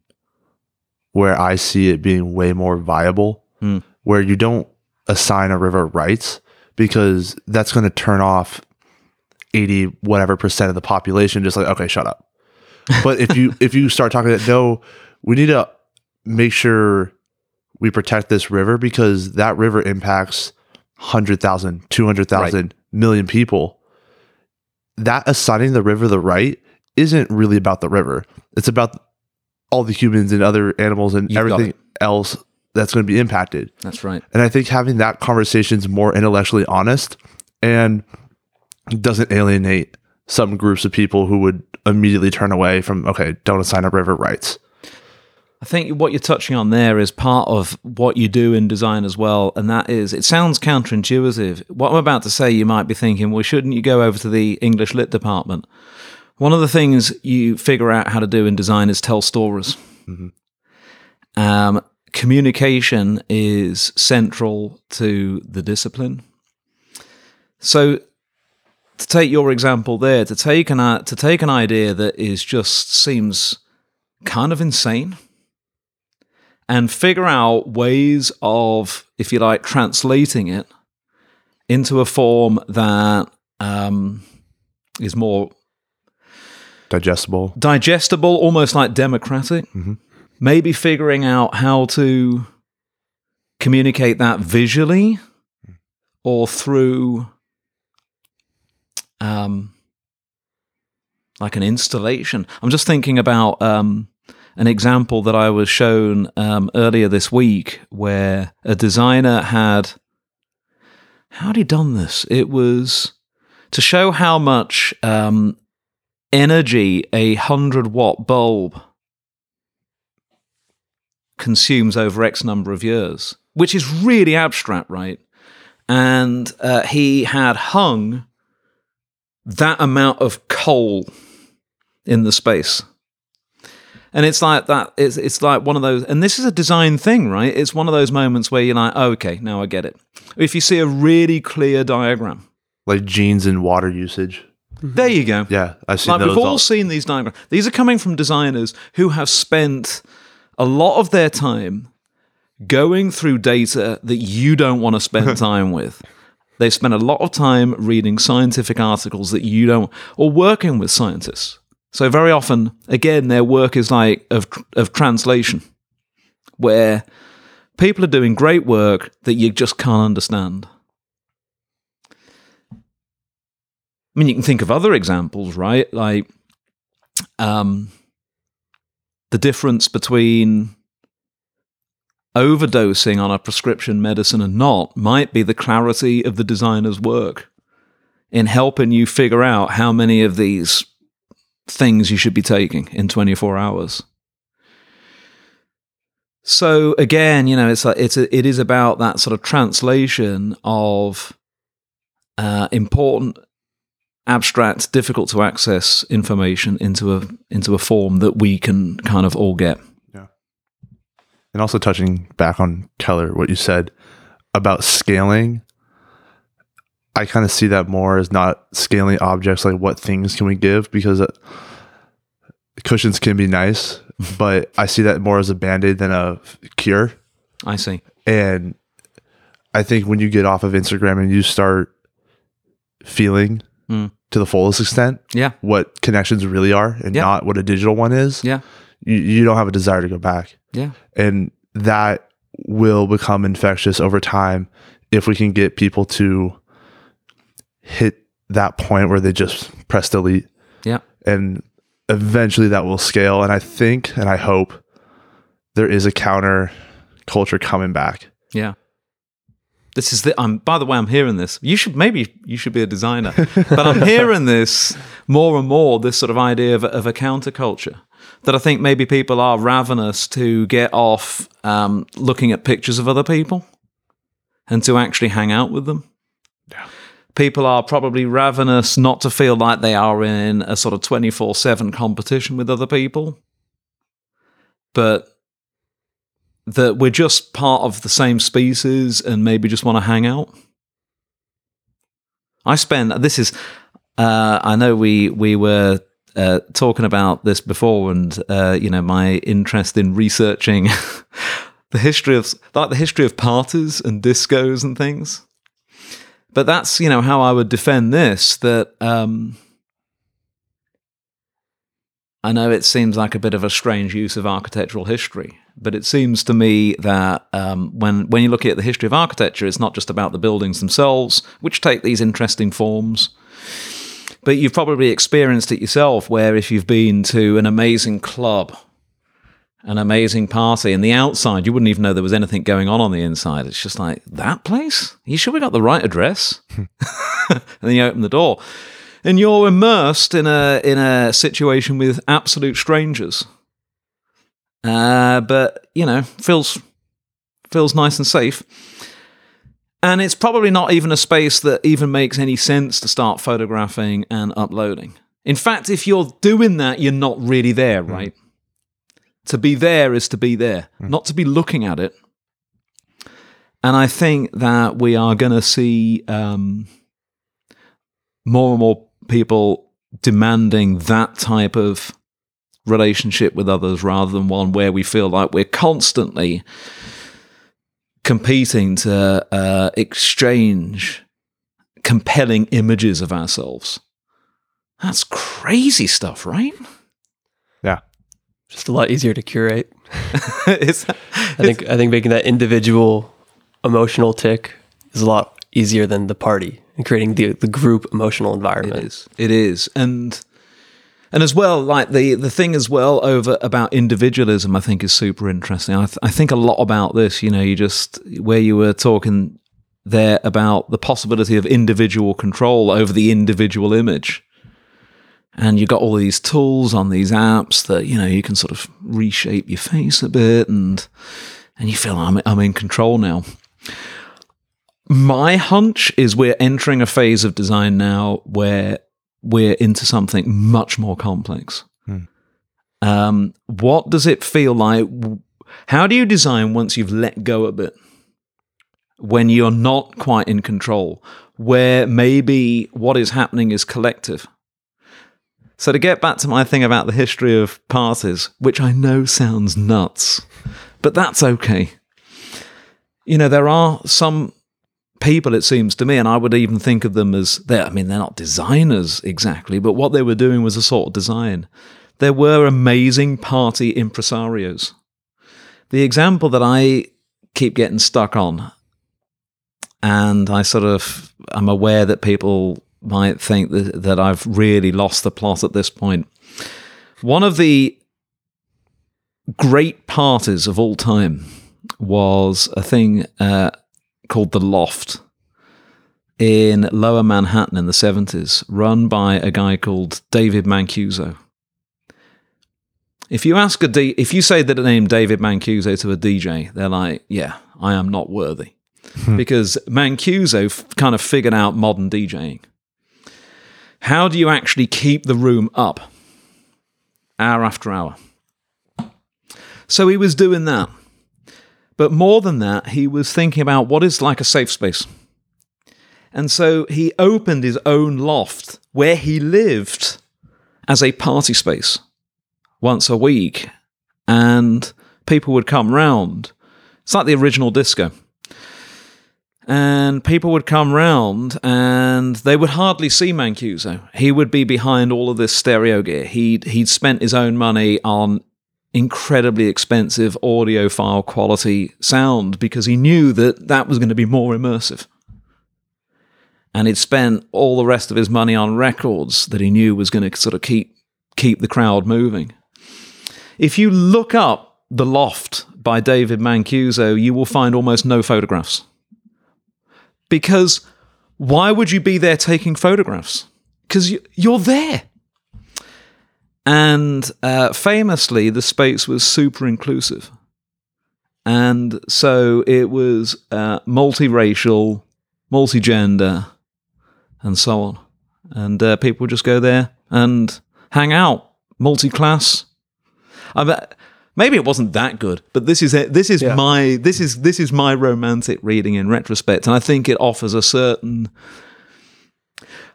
where I see it being way more viable, Hmm. where you don't assign a river rights because that's going to turn off 80 whatever percent of the population just like okay shut up but if you if you start talking that no we need to make sure we protect this river because that river impacts 100,000 200,000 million people. That assigning the river the right isn't really about the river. It's about all the humans and other animals and You've everything else that's going to be impacted. That's right. and I think having that conversation is more intellectually honest and doesn't alienate some groups of people who would immediately turn away from, okay, don't assign a river rights. I think what you're touching on there is part of what you do in design as well, and that is it sounds counterintuitive. What I'm about to say, you might be thinking, well, shouldn't you go over to the English Lit department? One of the things you figure out how to do in design is tell stories. Mhm. Um, communication is central to the discipline. So, to take your example there, to take an uh, to take an idea that is just seems kind of insane and figure out ways of, if you like, translating it into a form that um, is more Digestible. digestible, almost like democratic. Mhm. Maybe figuring out how to communicate that visually or through um, like an installation. I'm just thinking about um, an example that I was shown um, earlier this week where a designer had. How had he done this? It was to show how much um, energy a 100 watt bulb consumes over X number of years, which is really abstract, right? And uh, he had hung that amount of coal in the space. And it's like that. It's, it's like one of those, and this is a design thing, right? It's one of those moments where you're like, oh, okay, now I get it. If you see a really clear diagram, Like jeans and water usage. Mm-hmm. there you go. Yeah, I've seen Like those. we've all all- seen these diagrams. These are coming from designers who have spent a lot of their time going through data that you don't want to spend time with. They spend a lot of time reading scientific articles that you don't, or working with scientists. So very often, again, their work is like of of translation, where people are doing great work that you just can't understand. I mean, you can think of other examples, right? Like, um, the difference between overdosing on a prescription medicine and not might be the clarity of the designer's work in helping you figure out how many of these things you should be taking in 24 hours. So again, you know, it's like it's a, it is about that sort of translation of uh, important, abstract, difficult to access information into a into a form that we can kind of all get. Yeah, and also touching back on Keller, what you said about scaling, I kind of see that more as not scaling objects like what things can we give because uh, cushions can be nice, but I see that more as a band aid than a cure. I see. And I think when you get off of Instagram and you start feeling Mm. to the fullest extent Yeah. what connections really are and Yeah. not what a digital one is, Yeah. you, you don't have a desire to go back. Yeah. And that will become infectious over time if we can get people to hit that point where they just press delete. Yeah. And eventually that will scale. And I think and I hope there is a counter culture coming back. Yeah. This is the. I'm. By the way, I'm hearing this. You should maybe you should be a designer, but I'm hearing this more and more. This sort of idea of, of a counterculture that I think maybe people are ravenous to get off um, looking at pictures of other people and to actually hang out with them. People are probably ravenous not to feel like they are in a sort of 24 7 competition with other people, but that we're just part of the same species and maybe just want to hang out. I spend this is uh, I know we we were uh, talking about this before, and uh, you know my interest in researching the history of like the history of parties and discos and things. But that's you know how I would defend this that. Um, I know it seems like a bit of a strange use of architectural history, but it seems to me that um, when when you look at the history of architecture, it's not just about the buildings themselves, which take these interesting forms. But you've probably experienced it yourself, where if you've been to an amazing club, an amazing party, and the outside, you wouldn't even know there was anything going on on the inside. It's just like that place. Are you sure we got the right address? and then you open the door, and you're immersed in a in a situation with absolute strangers. Uh, but you know, feels feels nice and safe. And it's probably not even a space that even makes any sense to start photographing and uploading. In fact, if you're doing that, you're not really there, right? To be there is to be there, not to be looking at it. And I think that we are going to see um, more and more people demanding that type of relationship with others rather than one where we feel like we're constantly competing to uh, exchange compelling images of ourselves. That's crazy stuff, right? Just a lot easier to curate. It's- I think I think making that individual emotional tick is a lot easier than the party and creating the the group emotional environment. is. It is, and and as well, like the the thing as well over about individualism, I think is super interesting. I, th- I think a lot about this. You know, you just where you were talking there about the possibility of individual control over the individual image. And you've got all these tools on these apps that you know you can sort of reshape your face a bit, and and you feel I'm I'm in control now. My hunch is we're entering a phase of design now where we're into something much more complex. Hmm. Um, what does it feel like? How do you design once you've let go a bit? When you're not quite in control, where maybe what is happening is collective. So, to get back to my thing about the history of parties, which I know sounds nuts, but that's okay. You know, there are some people, it seems to me, and I would even think of them as they I mean, they're not designers exactly, but what they were doing was a sort of design. There were amazing party impresarios. The example that I keep getting stuck on, and I sort of I'm aware that people might think that, that I've really lost the plot at this point. One of the great parties of all time was a thing uh, called the Loft in Lower Manhattan in the seventies, run by a guy called David Mancuso. If you ask a D, if you say the name David Mancuso to a DJ, they're like, "Yeah, I am not worthy," because Mancuso f- kind of figured out modern DJing. How do you actually keep the room up, hour after hour? So he was doing that, but more than that, he was thinking about what is like a safe space. And so he opened his own loft where he lived as a party space once a week, and people would come round. It's like the original disco. And people would come round and they would hardly see Mancuso. He would be behind all of this stereo gear. He'd, he'd spent his own money on incredibly expensive audiophile quality sound because he knew that that was going to be more immersive. And he'd spent all the rest of his money on records that he knew was going to sort of keep keep the crowd moving. If you look up The Loft by David Mancuso, you will find almost no photographs. Because why would you be there taking photographs? Because you're there. And uh, famously, the space was super inclusive. And so it was uh, multiracial, multigender, and so on. And uh, people just go there and hang out, multi class. I maybe it wasn't that good, but this is it. This is Yeah. my this is this is my romantic reading in retrospect, and I think it offers a certain.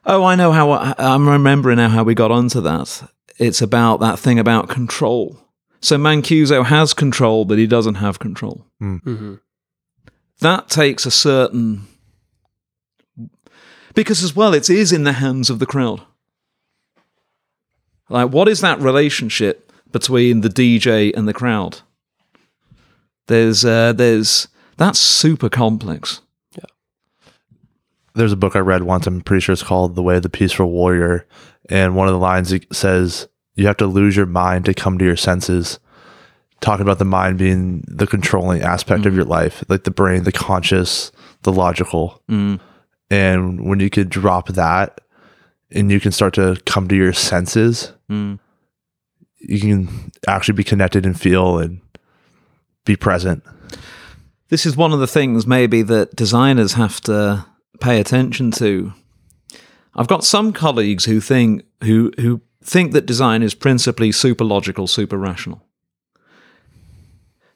Oh, I know how I'm remembering now how we got onto that. It's about that thing about control. So Mancuso has control, but he doesn't have control. Mm-hmm. That takes a certain because as well it is in the hands of the crowd. Like, what is that relationship between the DJ and the crowd? There's, uh, there's that's super complex. Yeah. There's a book I read once. I'm pretty sure it's called The Way of the Peaceful Warrior. And one of the lines it says, You have to lose your mind to come to your senses. Talking about the mind being the controlling aspect of your life, like the brain, the conscious, the logical. Mm. And when you could drop that and you can start to come to your senses, Mm. You can actually be connected and feel and be present. This is one of the things maybe that designers have to pay attention to. I've got some colleagues who think who who think that design is principally super logical, super rational.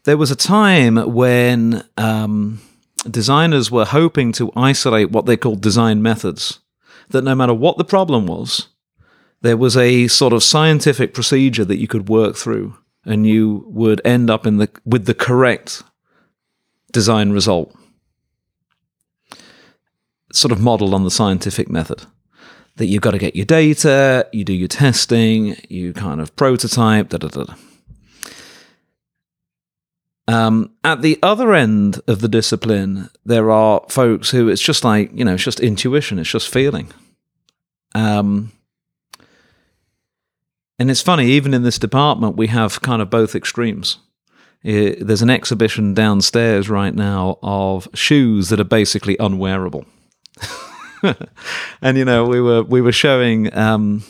There was a time when um, designers were hoping to isolate what they called design methods. That no matter what the problem was, there was a sort of scientific procedure that you could work through, and you would end up in the with the correct design result. Sort of modeled on the scientific method. That you've got to get your data, you do your testing, you kind of prototype, da da da. Um, at the other end of the discipline, there are folks who it's just like, you know, it's just intuition, it's just feeling. Um, and it's funny, even in this department, we have kind of both extremes. Eh, There's an exhibition downstairs right now of shoes that are basically unwearable. and you know, we were we were showing um,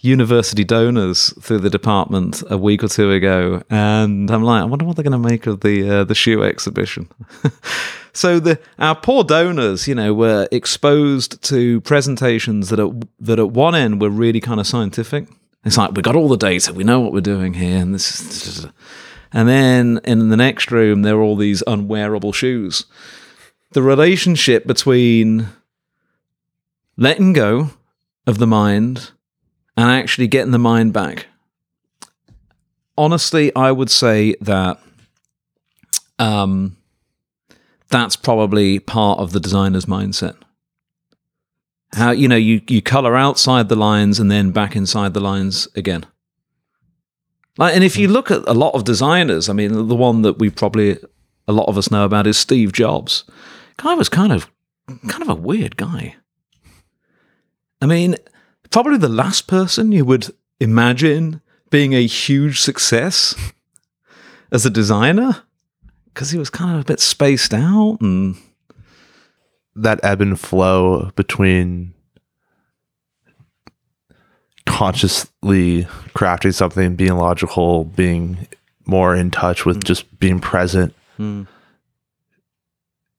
university donors through the department a week or two ago, and I'm like, I wonder what they're going to make of the uh, the shoe exhibition. so the our poor donors, you know, were exposed to presentations that at that at one end were really kind of scientific. It's like we got all the data, we know what we're doing here, and this is. And then in the next room, there are all these unwearable shoes. The relationship between letting go of the mind and actually getting the mind back. Honestly, I would say that um, that's probably part of the designer's mindset. How you know you you color outside the lines and then back inside the lines again. Like, and if you hmm. look at a lot of designers, I mean, the one that we probably a lot of us know about is Steve Jobs. Guy was kind of kind of a weird guy. I mean, probably the last person you would imagine being a huge success as a designer because he was kind of a bit spaced out and that ebb and flow between consciously crafting something, being logical, being more in touch with just being present. Mm.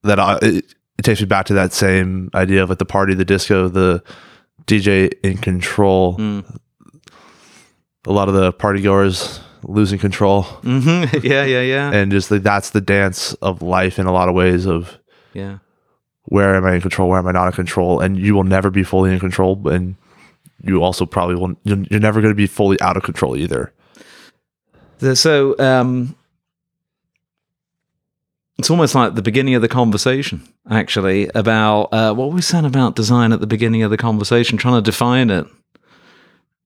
That I, it, it takes me back to that same idea of like the party, the disco, the DJ in control. Mm. A lot of the party goers losing control, hmm yeah, yeah, yeah, and just like that's the dance of life in a lot of ways of yeah. Where am I in control, where am I not in control, and you will never be fully in control, and you also probably will. You're you're never going to be fully out of control either. So um, it's almost like the beginning of the conversation, actually, about uh, what we said about design at the beginning of the conversation, trying to define it,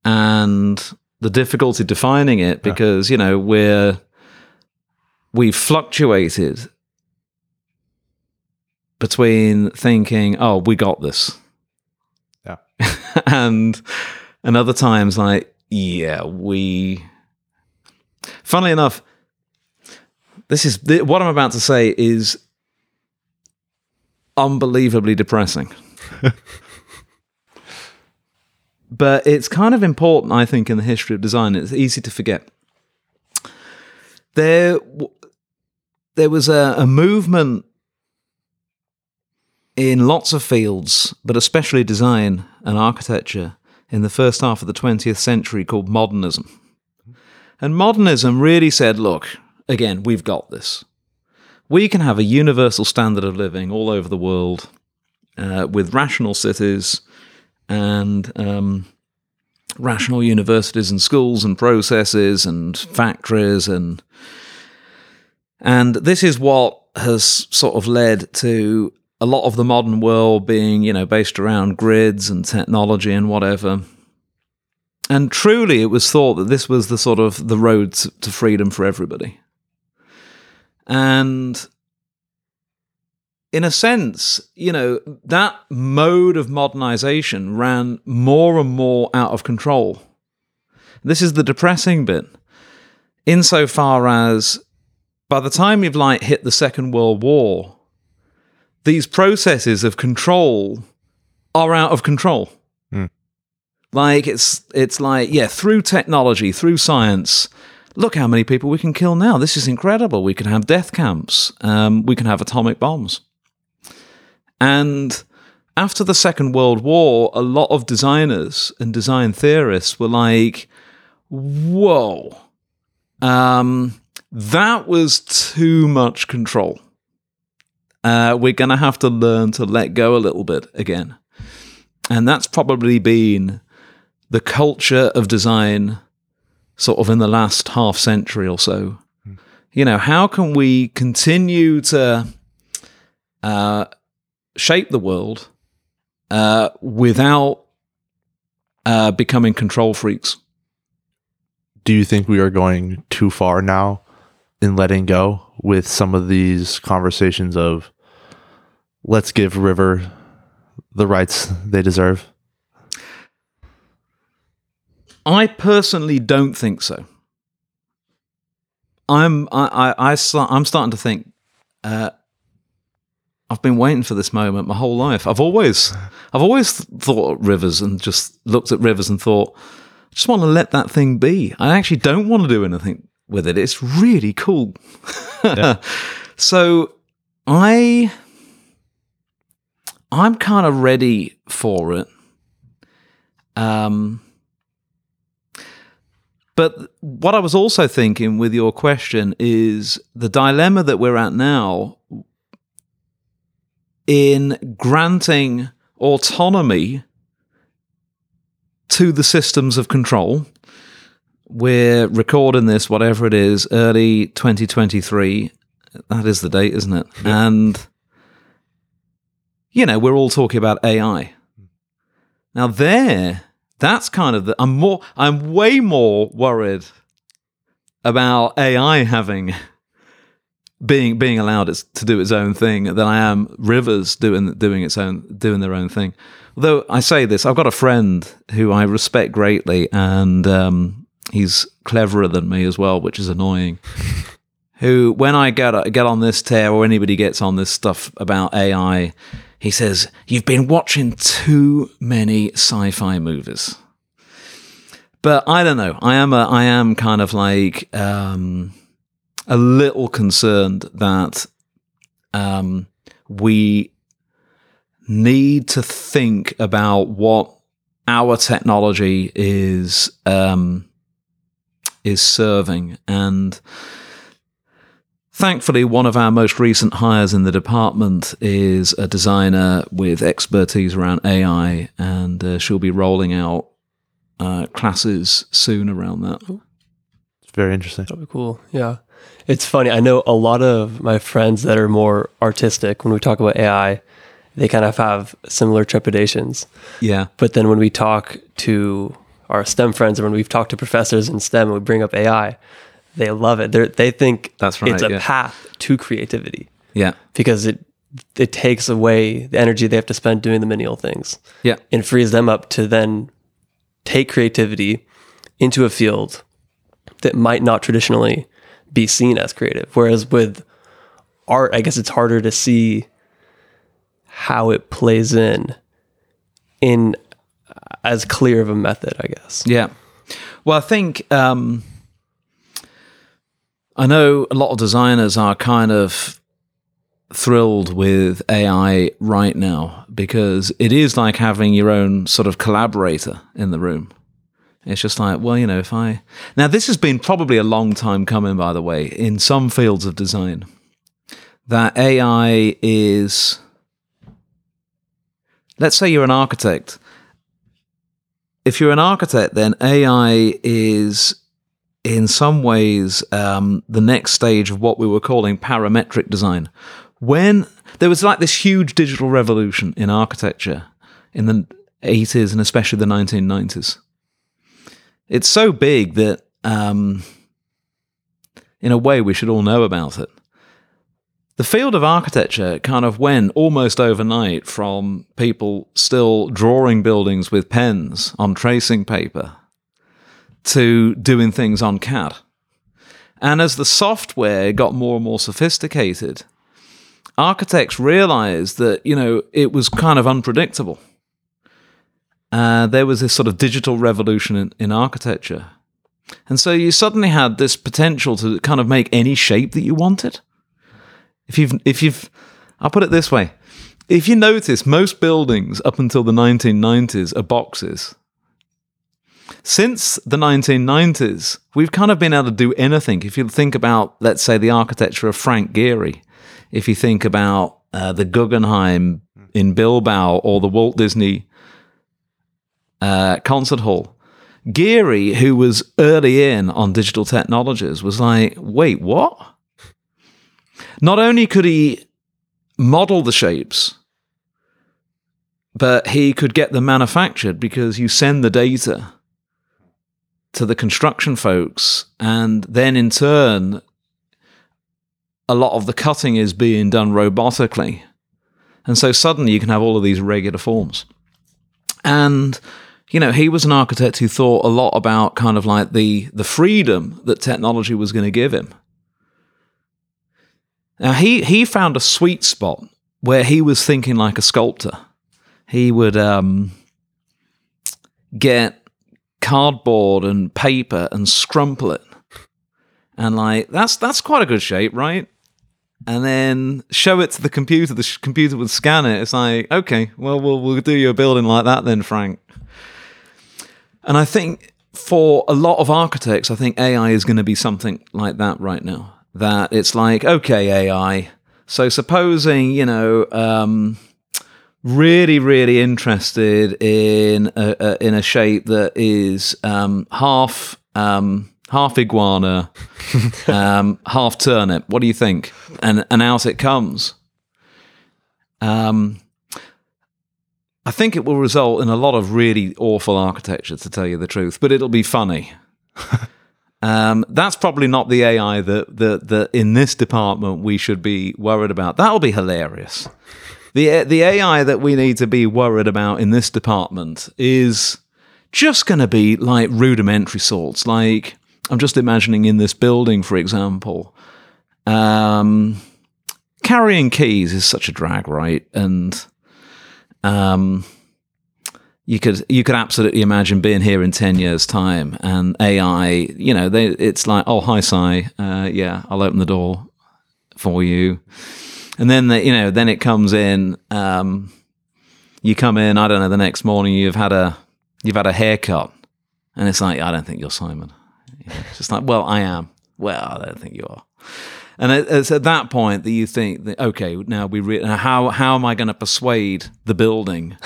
and the difficulty defining it because you know we're we've fluctuated between thinking, "Oh, we got this," Yeah. and and other times like, "Yeah, we." Funnily enough, this is th- what I'm about to say is unbelievably depressing. but it's kind of important, I think, in the history of design. It's easy to forget. There, there was a, a movement in lots of fields, but especially design and architecture, in the first half of the 20th century called modernism. And modernism really said, look, again, we've got this. We can have a universal standard of living all over the world uh, with rational cities and um, rational universities and schools and processes and factories and and this is what has sort of led to a lot of the modern world being you know based around grids and technology and whatever. And truly it was thought that this was the sort of the road to, freedom for everybody. And in a sense, you know, that mode of modernization ran more and more out of control. This is the depressing bit, insofar as by the time you've like hit the Second World War, these processes of control are out of control. Like it's it's like yeah, through technology, through science, look how many people we can kill now. This is incredible. We can have death camps. Um, we can have atomic bombs. And after the Second World War, a lot of designers and design theorists were like, whoa, um, that was too much control. Uh, we're going to have to learn to let go a little bit again. And that's probably been the culture of design sort of in the last half century or so. You know, how can we continue to uh, shape the world uh, without uh, becoming control freaks? Do you think we are going too far now in letting go with some of these conversations of let's give River the rights they deserve? I personally don't think so. I'm I I, I start, I'm starting to think. Uh, I've been waiting for this moment my whole life. I've always I've always thought rivers and just looked at rivers and thought, I just want to let that thing be. I actually don't want to do anything with it. It's really cool. so I I'm kind of ready for it. Um but what I was also thinking with your question is the dilemma that we're at now in granting autonomy to the systems of control. We're recording this, whatever it is, early 2023. That is the date, isn't it? And, you know, we're all talking about AI. Now, there, that's kind of the. I'm more. I'm way more worried about AI having being being allowed to do its own thing than I am rivers doing doing its own doing their own thing. Although I say this, I've got a friend who I respect greatly, and um, he's cleverer than me as well, which is annoying. who, when I get get on this tear or anybody gets on this stuff about AI, he says you've been watching too many sci-fi movies. But I don't know. I am a, I am kind of like um, a little concerned that um, we need to think about what our technology is um, is serving and Thankfully, one of our most recent hires in the department is a designer with expertise around AI, and uh, she'll be rolling out uh, classes soon around that. It's very interesting. That'd be cool. Yeah. It's funny. I know a lot of my friends that are more artistic when we talk about AI, they kind of have similar trepidations. Yeah. But then when we talk to our STEM friends or when we've talked to professors in STEM we bring up AI, they love it. They're, they think That's right, it's a yeah. path to creativity Yeah. because it it takes away the energy they have to spend doing the menial things Yeah. and frees them up to then take creativity into a field that might not traditionally be seen as creative. Whereas with art, I guess it's harder to see how it plays in in as clear of a method, I guess. Yeah. Well, I think um, I know a lot of designers are kind of thrilled with AI right now because it is like having your own sort of collaborator in the room. It's just like, well, you know, if I. Now, this has been probably a long time coming, by the way, in some fields of design, that AI is. Let's say you're an architect. If you're an architect, then AI is in some ways um, the next stage of what we were calling parametric design. When there was like this huge digital revolution in architecture in the 80s and especially the 1990s. It's so big that, um, in a way, we should all know about it. The field of architecture kind of went almost overnight from people still drawing buildings with pens on tracing paper to doing things on CAD. And as the software got more and more sophisticated, architects realized that, you know, it was kind of unpredictable. Uh, there was this sort of digital revolution in, in architecture. And so you suddenly had this potential to kind of make any shape that you wanted. If you've, if you've, I'll put it this way. If you notice, most buildings up until the 1990s are boxes. Since the 1990s, we've kind of been able to do anything. If you think about, let's say, the architecture of Frank Gehry, if you think about uh, the Guggenheim in Bilbao or the Walt Disney uh, concert hall, Gehry, who was early in on digital technologies, was like, wait, what? Not only could he model the shapes, but he could get them manufactured because you send the data to the construction folks, and then in turn, a lot of the cutting is being done robotically. And so suddenly you can have all of these regular forms. And you know, he was an architect who thought a lot about kind of like the the freedom that technology was going to give him. Now he he found a sweet spot where he was thinking like a sculptor. He would um, get cardboard and paper and scrumple it, and like that's that's quite a good shape, right? And then show it to the computer. The sh- computer would scan it. It's like, okay, well, we'll we'll do your building like that then, Frank. And I think for a lot of architects, I think AI is going to be something like that right now. That it's like, okay, AI. So supposing you know, um, really, really interested in a, a, in a shape that is um, half um, half iguana, um, half turnip. What do you think? And and out it comes. Um, I think it will result in a lot of really awful architecture, to tell you the truth, but it'll be funny. um, that's probably not the AI that, that, that in this department we should be worried about. That'll be hilarious. The, the AI that we need to be worried about in this department is just going to be like rudimentary sorts. Like, I'm just imagining in this building, for example, um, carrying keys is such a drag, right? And um, you could you could absolutely imagine being here in ten years' time, and AI. You know, they, it's like, oh, hi, Si. Uh, yeah, I'll open the door for you, and then the, you know, then it comes in. Um, you come in. I don't know. The next morning, you've had a you've had a haircut, and it's like, I don't think you're Simon. It's just like, well, I am. Well, I don't think you are. And it's at that point that you think, that, okay, now we re- how how am I going to persuade the building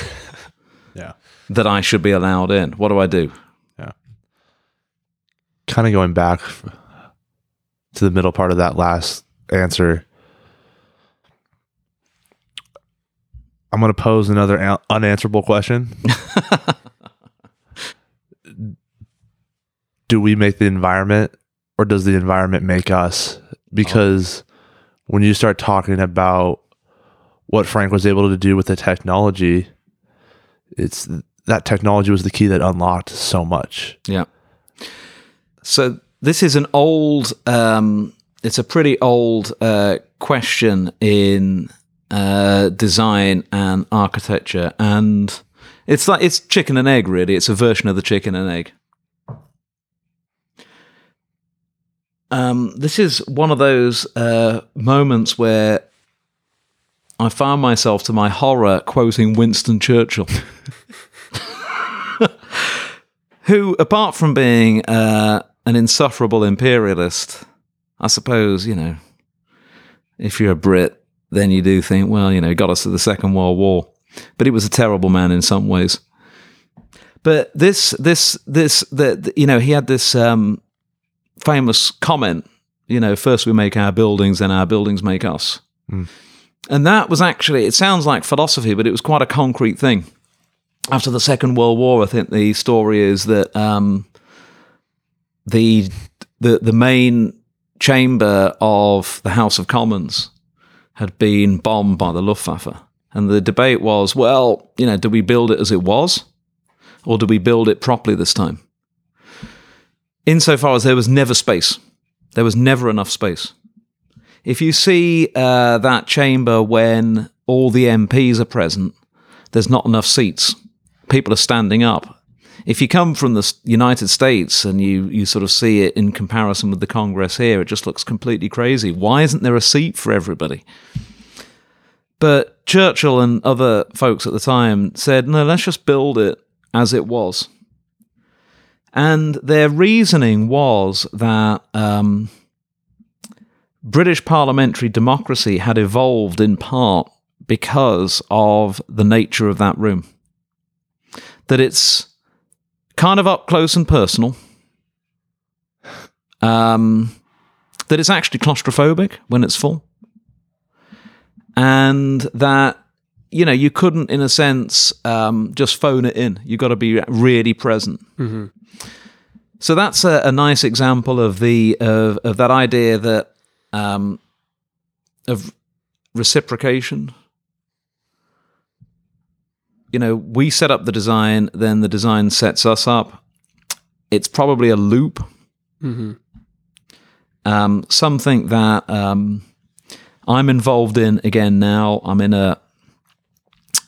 Yeah. that I should be allowed in? What do I do? yeah Kind of going back to the middle part of that last answer. I'm going to pose another unanswerable question. Do we make the environment or does the environment make us? Because when you start talking about what Frank was able to do with the technology, it's that technology was the key that unlocked so much. Yeah. So this is an old. Um, it's a pretty old uh, question in uh, design and architecture, and it's like it's chicken and egg. Really, it's a version of the chicken and egg. Um, this is one of those uh, moments where I found myself, to my horror, quoting Winston Churchill. who, apart from being uh, an insufferable imperialist, I suppose, you know, if you're a Brit, then you do think, well, you know, he got us to the Second World War. But he was a terrible man in some ways. But this, this, this, the, you know, he had this um, famous comment, you know, first we make our buildings, then our buildings make us. And that was actually, it sounds like philosophy, but it was quite a concrete thing after the Second World War, I think the story is that um, the the the main chamber of the House of Commons had been bombed by the Luftwaffe, and the debate was, well, you know, do we build it as it was, or do we build it properly this time? Insofar as there was never space, there was never enough space. If you see uh, that chamber when all the MPs are present, there's not enough seats people are standing up. If you come from the United States and you, you sort of see it in comparison with the Congress here, it just looks completely crazy. Why isn't there a seat for everybody? But Churchill and other folks at the time said, no, let's just build it as it was. And their reasoning was that um, British parliamentary democracy had evolved in part because of the nature of that room that it's kind of up close and personal. Um, that it's actually claustrophobic when it's full. And that, you know, you couldn't, in a sense, um, just phone it in. You've got to be really present. So that's a, a nice example of the of, of that idea that um, of reciprocation you know, we set up the design, then the design sets us up. It's probably a loop. Um, something that um, I'm involved in again now. I'm in a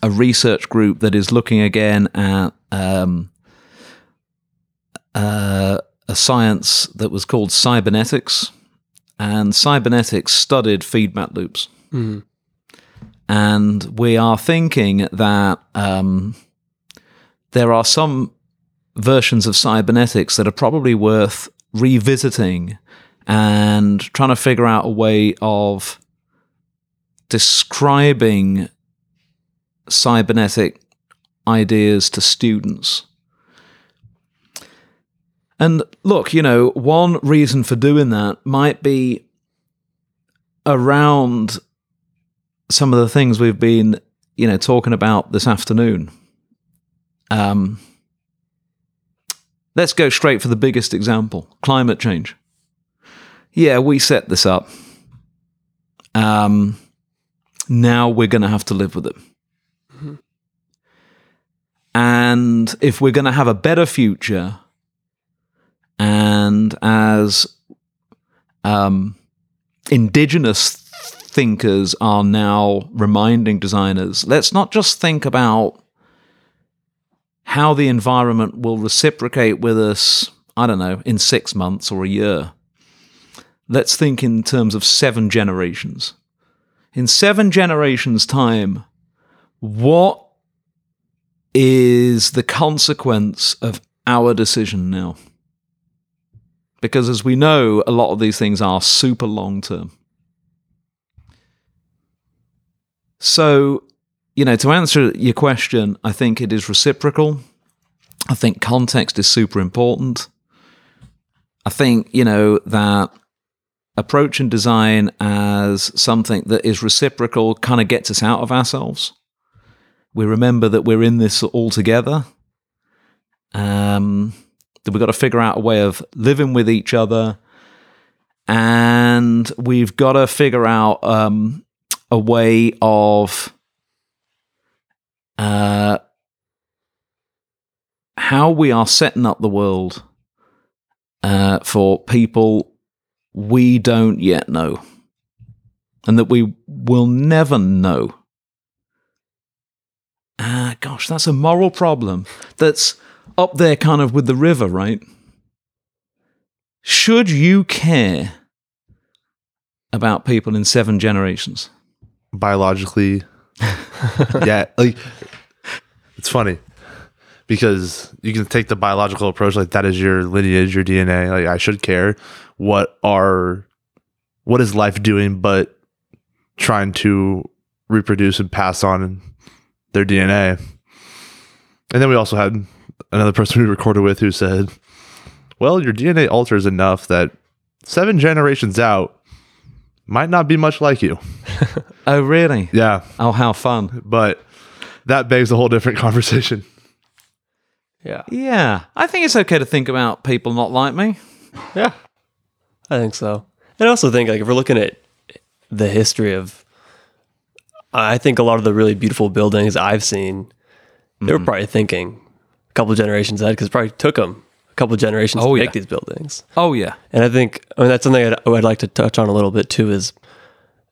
a research group that is looking again at um, uh, a science that was called cybernetics, and cybernetics studied feedback loops. And we are thinking that um, there are some versions of cybernetics that are probably worth revisiting and trying to figure out a way of describing cybernetic ideas to students. And look, you know, one reason for doing that might be around some of the things we've been, you know, talking about this afternoon. Um, let's go straight for the biggest example: climate change. Yeah, we set this up. Um, now we're going to have to live with it. And if we're going to have a better future, and as um, indigenous thinkers are now reminding designers let's not just think about how the environment will reciprocate with us, I don't know, in six months or a year. Let's think in terms of seven generations. In seven generations' time, what is the consequence of our decision now? Because as we know, a lot of these things are super long term. So, you know, to answer your question, I think it is reciprocal. I think context is super important. I think, you know, that approach and design as something that is reciprocal kind of gets us out of ourselves. We remember that we're in this all together. Um, that we've got to figure out a way of living with each other. And we've got to figure out um, a way of uh, how we are setting up the world uh, for people we don't yet know and that we will never know. Ah, gosh, that's a moral problem that's up there kind of with the river, right? Should you care about people in seven generations? Biologically yeah like it's funny because you can take the biological approach like that is your lineage your dna like i should care what are what is life doing but trying to reproduce and pass on their dna and then we also had another person we recorded with who said well your dna alters enough that seven generations out might not be much like you Oh, really? yeah Oh, how fun. but that begs a whole different conversation. Yeah. Yeah, I think it's okay to think about people not like me. Yeah. I think so. And I also think like if we're looking at the history of I think a lot of the really beautiful buildings I've seen, they were mm-hmm. probably thinking a couple generations ahead because it probably took them a couple generations Oh, to yeah. make these buildings. Oh, yeah. And I think I mean that's something I'd, I'd like to touch on a little bit too is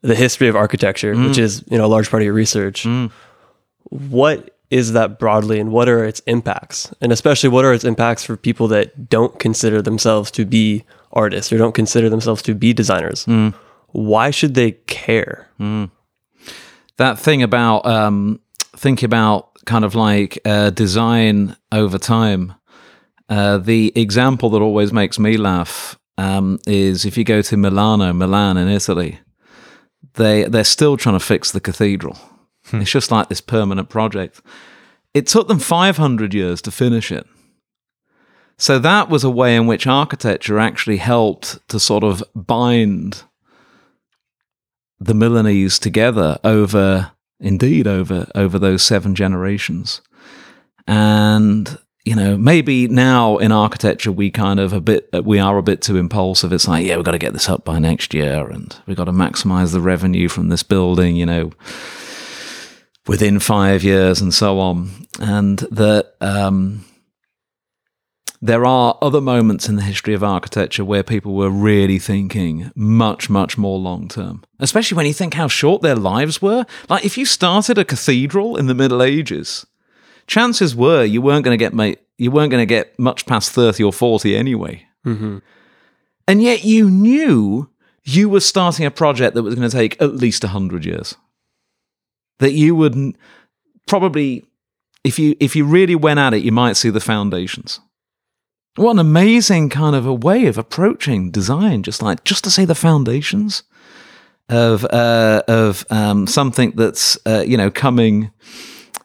the history of architecture, which is you know a large part of your research. What is that broadly, and what are its impacts, and especially what are its impacts for people that don't consider themselves to be artists or don't consider themselves to be designers? Why should they care? that thing about um, thinking about kind of like uh, design over time. Uh, the example that always makes me laugh um, is if you go to Milano, Milan in Italy, they they're still trying to fix the cathedral. It's just like this permanent project. It took them 500 years to finish it. So that was a way in which architecture actually helped to sort of bind the Milanese together over, indeed, over over those seven generations. And you know, maybe now in architecture we kind of a bit we are a bit too impulsive. It's like, yeah, we've got to get this up by next year, and we've got to maximize the revenue from this building. You know, within five years and so on, and that. Um, there are other moments in the history of architecture where people were really thinking much, much more long term. Especially when you think how short their lives were. Like, if you started a cathedral in the Middle Ages, chances were you weren't going to get ma- you weren't going to get much past thirty or forty anyway. Mm-hmm. And yet, you knew you were starting a project that was going to take at least hundred years. That you would probably, if you if you really went at it, you might see the foundations. What an amazing kind of a way of approaching design, just like just to say the foundations of uh, of um, something that's uh, you know coming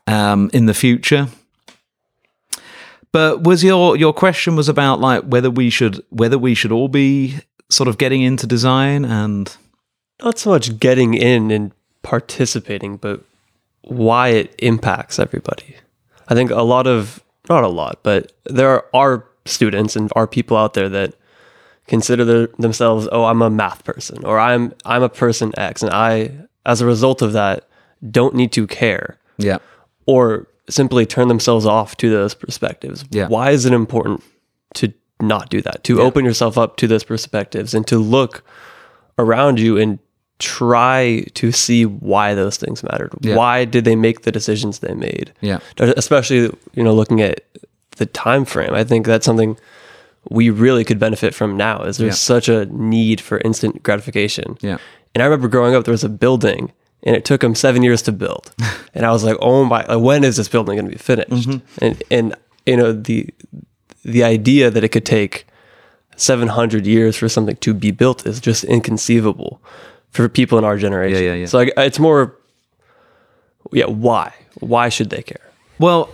um, in the future. But was your your question was about like whether we should whether we should all be sort of getting into design and Not so much getting in and participating, but why it impacts everybody. I think a lot of, not a lot, but there are students and are people out there that consider their, themselves, oh, I'm a math person or I'm I'm a person X, and I, as a result of that, don't need to care yeah or simply turn themselves off to those perspectives. Yeah. Why is it important to not do that? To open yourself up to those perspectives and to look around you and try to see why those things mattered. Yeah. Why did they make the decisions they made? Yeah. Especially, you know, looking at the time frame. I think that's something we really could benefit from now is there's Yeah. such a need for instant gratification. Yeah. And I remember growing up, there was a building and it took them seven years to build. and I was like, oh my, like, when is this building going to be finished? And, and, you know, the, the idea that it could take 700 years for something to be built is just inconceivable for people in our generation. Yeah, yeah, yeah. So like, it's more, yeah, why? Why should they care? Well,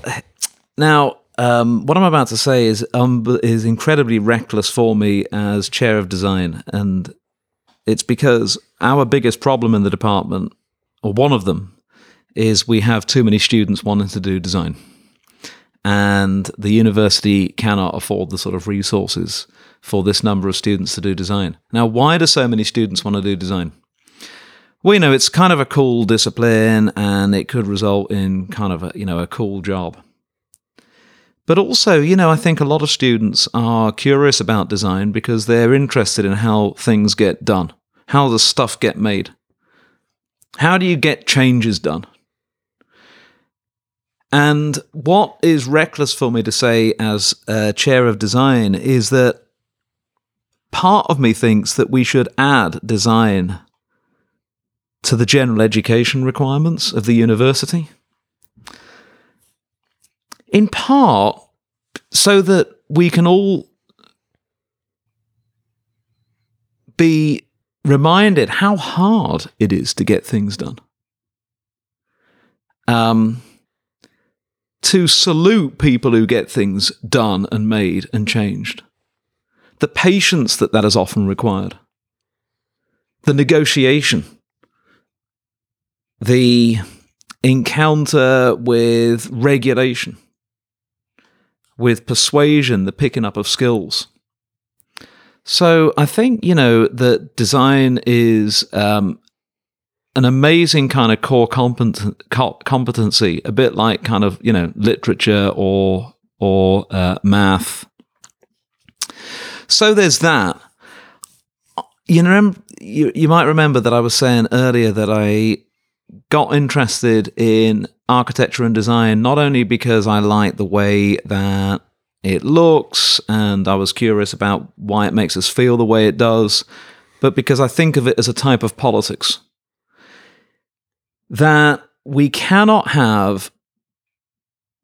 now um, what I'm about to say is um, is incredibly reckless for me as chair of design, and it's because our biggest problem in the department, or one of them, is we have too many students wanting to do design, and the university cannot afford the sort of resources for this number of students to do design. Now, why do so many students want to do design? Well, you know, it's kind of a cool discipline and it could result in kind of a, you know, a cool job. But also, you know, I think a lot of students are curious about design because they're interested in how things get done, how the stuff get made. How do you get changes done? And what is reckless for me to say as a chair of design is that part of me thinks that we should add design to the general education requirements of the university. In part, so that we can all be reminded how hard it is to get things done. Um, to salute people who get things done and made and changed. The patience that that is often required. The negotiation the encounter with regulation, with persuasion, the picking up of skills. So I think, you know, that design is um, an amazing kind of core compet- co- competency, a bit like kind of, you know, literature or, or uh, math. So there's that. You know, you, you might remember that I was saying earlier that I got interested in architecture and design not only because I like the way that it looks and I was curious about why it makes us feel the way it does, but because I think of it as a type of politics. That we cannot have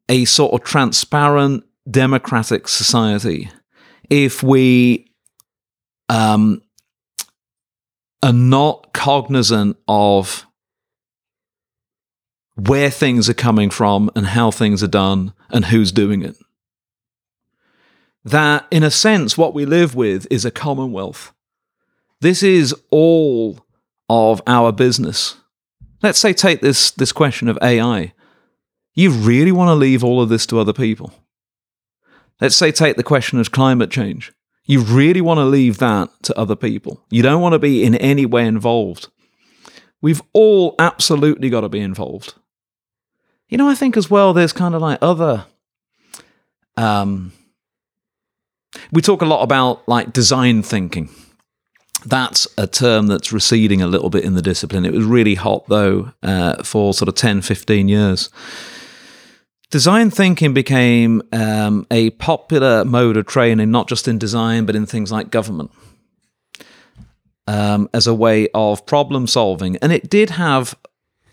a sort of transparent democratic society if we um, are not cognizant of where things are coming from and how things are done and who's doing it. That, in a sense, what we live with is a commonwealth. This is all of our business. Let's say, take this, this question of AI. You really want to leave all of this to other people. Let's say, take the question of climate change. You really want to leave that to other people. You don't want to be in any way involved. We've all absolutely got to be involved. You know, I think as well, there's kind of like other. Um, we talk a lot about like design thinking. That's a term that's receding a little bit in the discipline. It was really hot though uh, for sort of 10, 15 years. Design thinking became um, a popular mode of training, not just in design, but in things like government, um, as a way of problem solving. And it did have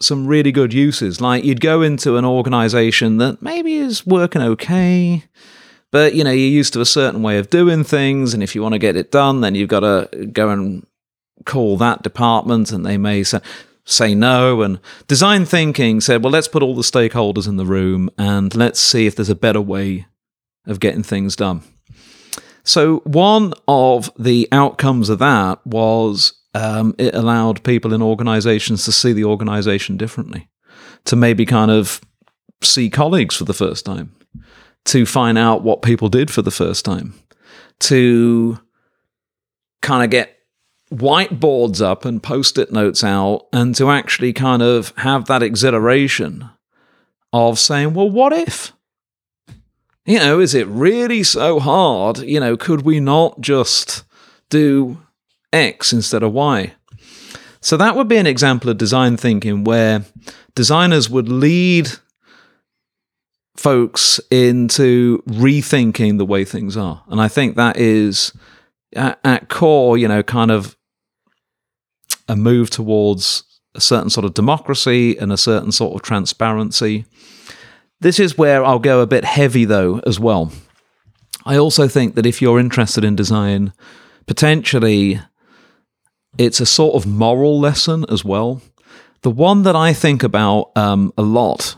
some really good uses. Like you'd go into an organization that maybe is working okay, but you know, you're used to a certain way of doing things. And if you want to get it done, then you've got to go and call that department and they may say, say no. And design thinking said, well, let's put all the stakeholders in the room and let's see if there's a better way of getting things done. So, one of the outcomes of that was um, it allowed people in organizations to see the organization differently, to maybe kind of see colleagues for the first time, to find out what people did for the first time, to kind of get whiteboards up and post it notes out, and to actually kind of have that exhilaration of saying, well, what if? You know, is it really so hard? You know, could we not just do X instead of Y. So that would be an example of design thinking where designers would lead folks into rethinking the way things are. And I think that is at, at core, you know, kind of a move towards a certain sort of democracy and a certain sort of transparency. This is where I'll go a bit heavy though as well. I also think that if you're interested in design, potentially it's a sort of moral lesson as well. The one that I think about um, a lot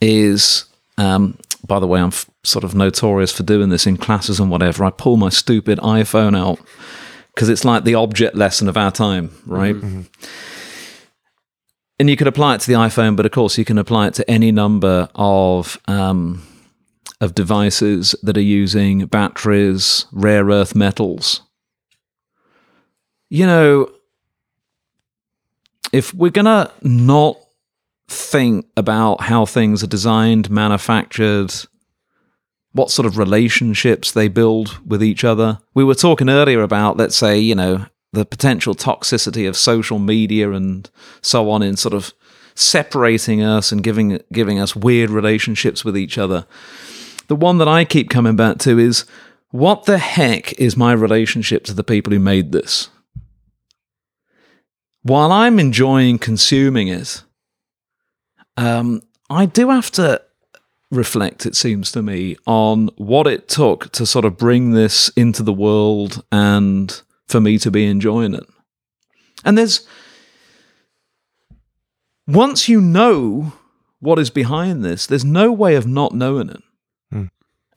is, um, by the way, I'm f- sort of notorious for doing this in classes and whatever. I pull my stupid iPhone out because it's like the object lesson of our time, right? And you could apply it to the iPhone, but of course you can apply it to any number of um, of devices that are using batteries, rare earth metals. You know, if we're gonna not think about how things are designed, manufactured, what sort of relationships they build with each other. We were talking earlier about, let's say, you know, the potential toxicity of social media and so on in sort of separating us and giving giving us weird relationships with each other. The one that I keep coming back to is what the heck is my relationship to the people who made this? While I'm enjoying consuming it, um, I do have to reflect, it seems to me, on what it took to sort of bring this into the world and for me to be enjoying it. And there's, once you know what is behind this, there's no way of not knowing it. Hmm.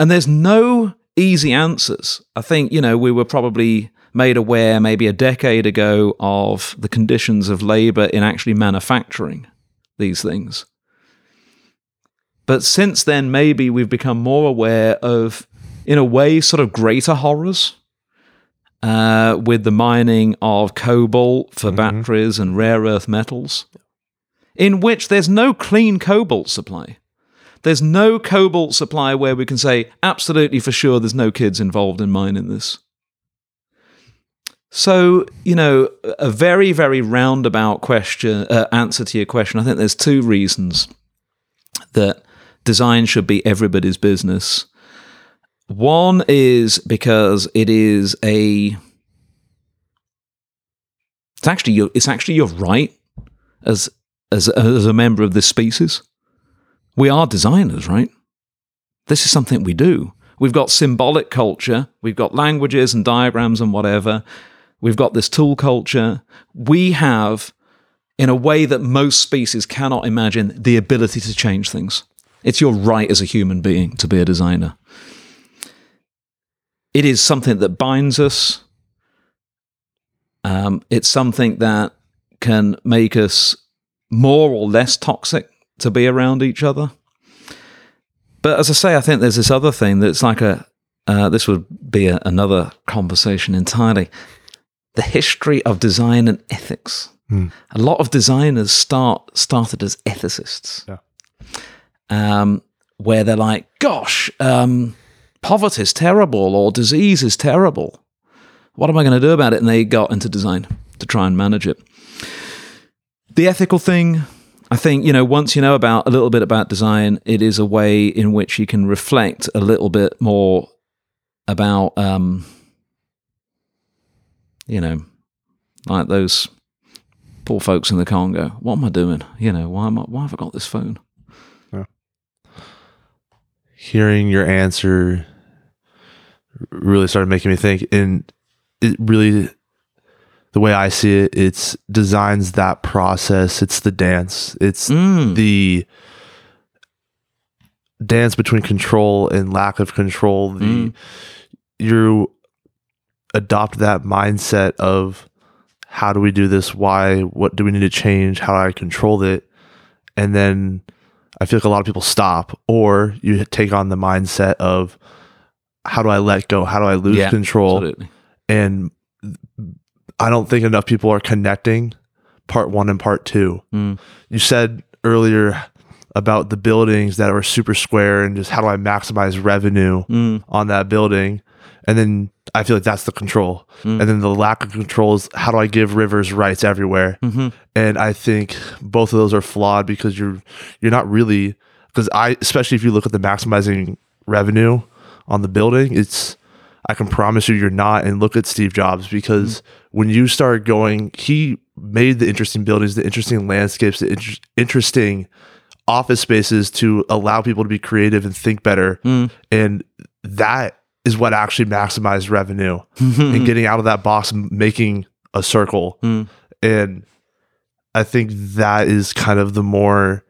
And there's no easy answers. I think, you know, we were probably made aware maybe a decade ago of the conditions of labor in actually manufacturing these things. But since then, maybe we've become more aware of, in a way, sort of greater horrors uh, with the mining of cobalt for batteries and rare earth metals, in which there's no clean cobalt supply. There's no cobalt supply where we can say absolutely for sure there's no kids involved in mining this. So, you know, a very, very roundabout question, uh, answer to your question. I think there's two reasons that design should be everybody's business. One is because it is a it's actually your it's actually your right as as as a member of this species. We are designers, right? This is something we do. We've got symbolic culture, we've got languages and diagrams and whatever. We've got this tool culture. We have in a way that most species cannot imagine the ability to change things. It's your right as a human being to be a designer. It is something that binds us. Um, it's something that can make us more or less toxic to be around each other. But as I say, I think there's this other thing that's like a, uh, this would be a, another conversation entirely. The history of design and ethics. A lot of designers start started as ethicists Yeah. Um, where they're like, gosh, um, poverty is terrible or disease is terrible. What am I going to do about it? And they got into design to try and manage it. The ethical thing, I think, you know, once you know about a little bit about design, it is a way in which you can reflect a little bit more about, um, you know, like those poor folks in the Congo. What am I doing? You know, why am I, why have I got this phone? Hearing your answer really started making me think and it really the way i see it it's designs that process. It's the dance. It's Mm. the dance between control and lack of control. The Mm. you adopt that mindset of how do we do this? Why? What do we need to change? How do i control it? And then i feel like a lot of people stop or you take on the mindset of how do i let go how do i lose Yeah, control Absolutely. and i don't think enough people are connecting part one and part two Mm. you said earlier about the buildings that are super square and just how do I maximize revenue Mm. on that building. And then I feel like that's the control. Mm. And then the lack of control is how do I give rivers rights everywhere? Mm-hmm. And I think both of those are flawed because you're you're not really because I especially if you look at the maximizing revenue on the building, it's I can promise you you're not. And look at Steve Jobs because when you start going, he made the interesting buildings, the interesting landscapes, the inter- interesting office spaces to allow people to be creative and think better. Mm. And that is what actually maximized revenue Mm-hmm. and getting out of that box and making a circle. Mm. And I think that is kind of the more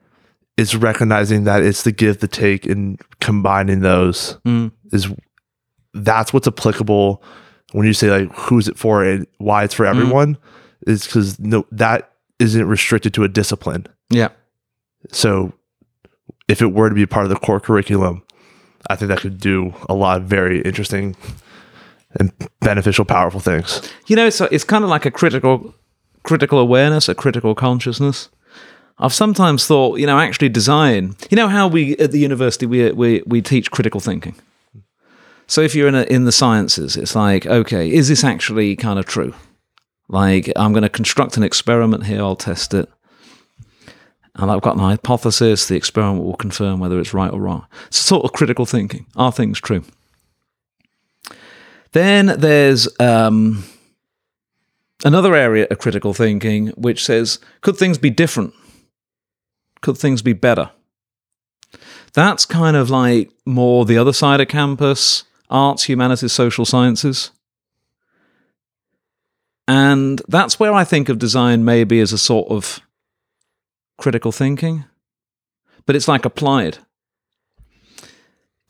it's recognizing that it's the give, the take, and combining those Mm. is that's what's applicable when you say like who's it for and why it's for everyone is because no that isn't restricted to a discipline. Yeah. So if it were to be part of the core curriculum, I think that could do a lot of very interesting and beneficial, powerful things. You know, so it's kind of like a critical critical awareness, a critical consciousness. I've sometimes thought, you know, actually design. You know how we at the university we we we teach critical thinking. So if you're in a, in the sciences, it's like, okay, is this actually kind of true? Like, I'm going to construct an experiment here. I'll test it, and I've got an hypothesis. The experiment will confirm whether it's right or wrong. It's sort of critical thinking. Are things true? Then there's um, another area of critical thinking which says, could things be different? Could things be better? That's kind of like more the other side of campus arts, humanities, social sciences. And that's where I think of design maybe as a sort of critical thinking, but it's like applied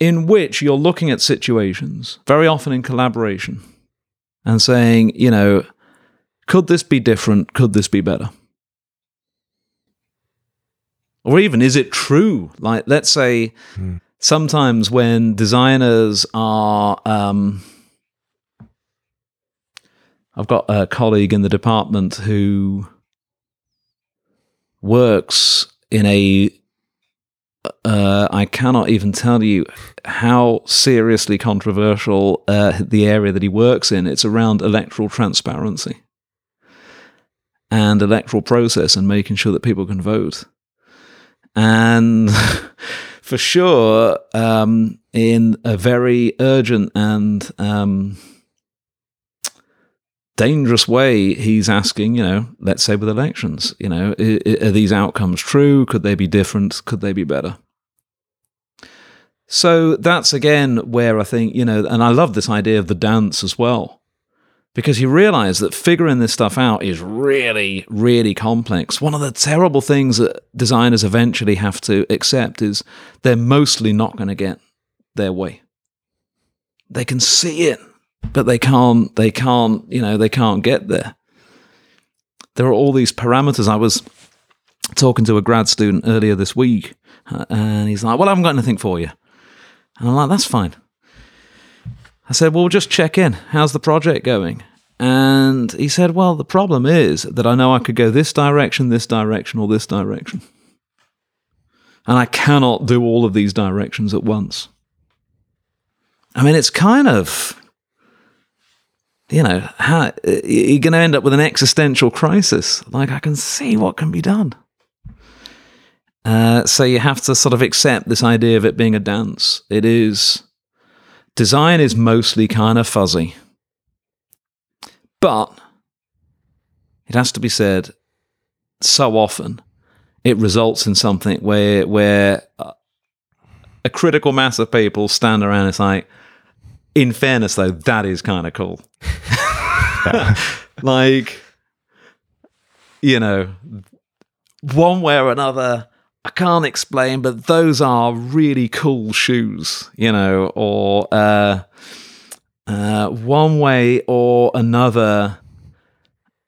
in which you're looking at situations, very often in collaboration, and saying, you know, could this be different? Could this be better? Or even, is it true? Like, let's say Hmm. sometimes when designers are. Um, I've got a colleague in the department who works in a uh, I cannot even tell you how seriously controversial uh, the area that he works in. It's around electoral transparency and electoral process and making sure that people can vote. And for sure, um, in a very urgent and um, dangerous way, he's asking, you know, let's say with elections, you know, are these outcomes true? Could they be different? Could they be better? So that's again where I think, you know, and I love this idea of the dance as well, because you realize that figuring this stuff out is really, really complex. One of the terrible things that designers eventually have to accept is they're mostly not going to get their way. They can see it, but they can't, they can't, you know, they can't get there. There are all these parameters. I was talking to a grad student earlier this week, uh, and he's like, Well, I haven't got anything for you. And I'm like, That's fine. I said, Well, we'll just check in. How's the project going? And he said, Well, the problem is that I know I could go this direction, this direction, or this direction. And I cannot do all of these directions at once. I mean, it's kind of, you know, how, you're going to end up with an existential crisis. Like, I can see what can be done. Uh, so you have to sort of accept this idea of it being a dance. It is, design is mostly kind of fuzzy. But it has to be said, so often it results in something where where uh, a critical mass of people stand around. And it's like, in fairness, though, that is kind of cool. like, you know, one way or another, I can't explain, but those are really cool shoes, you know, or uh, uh, one way or another.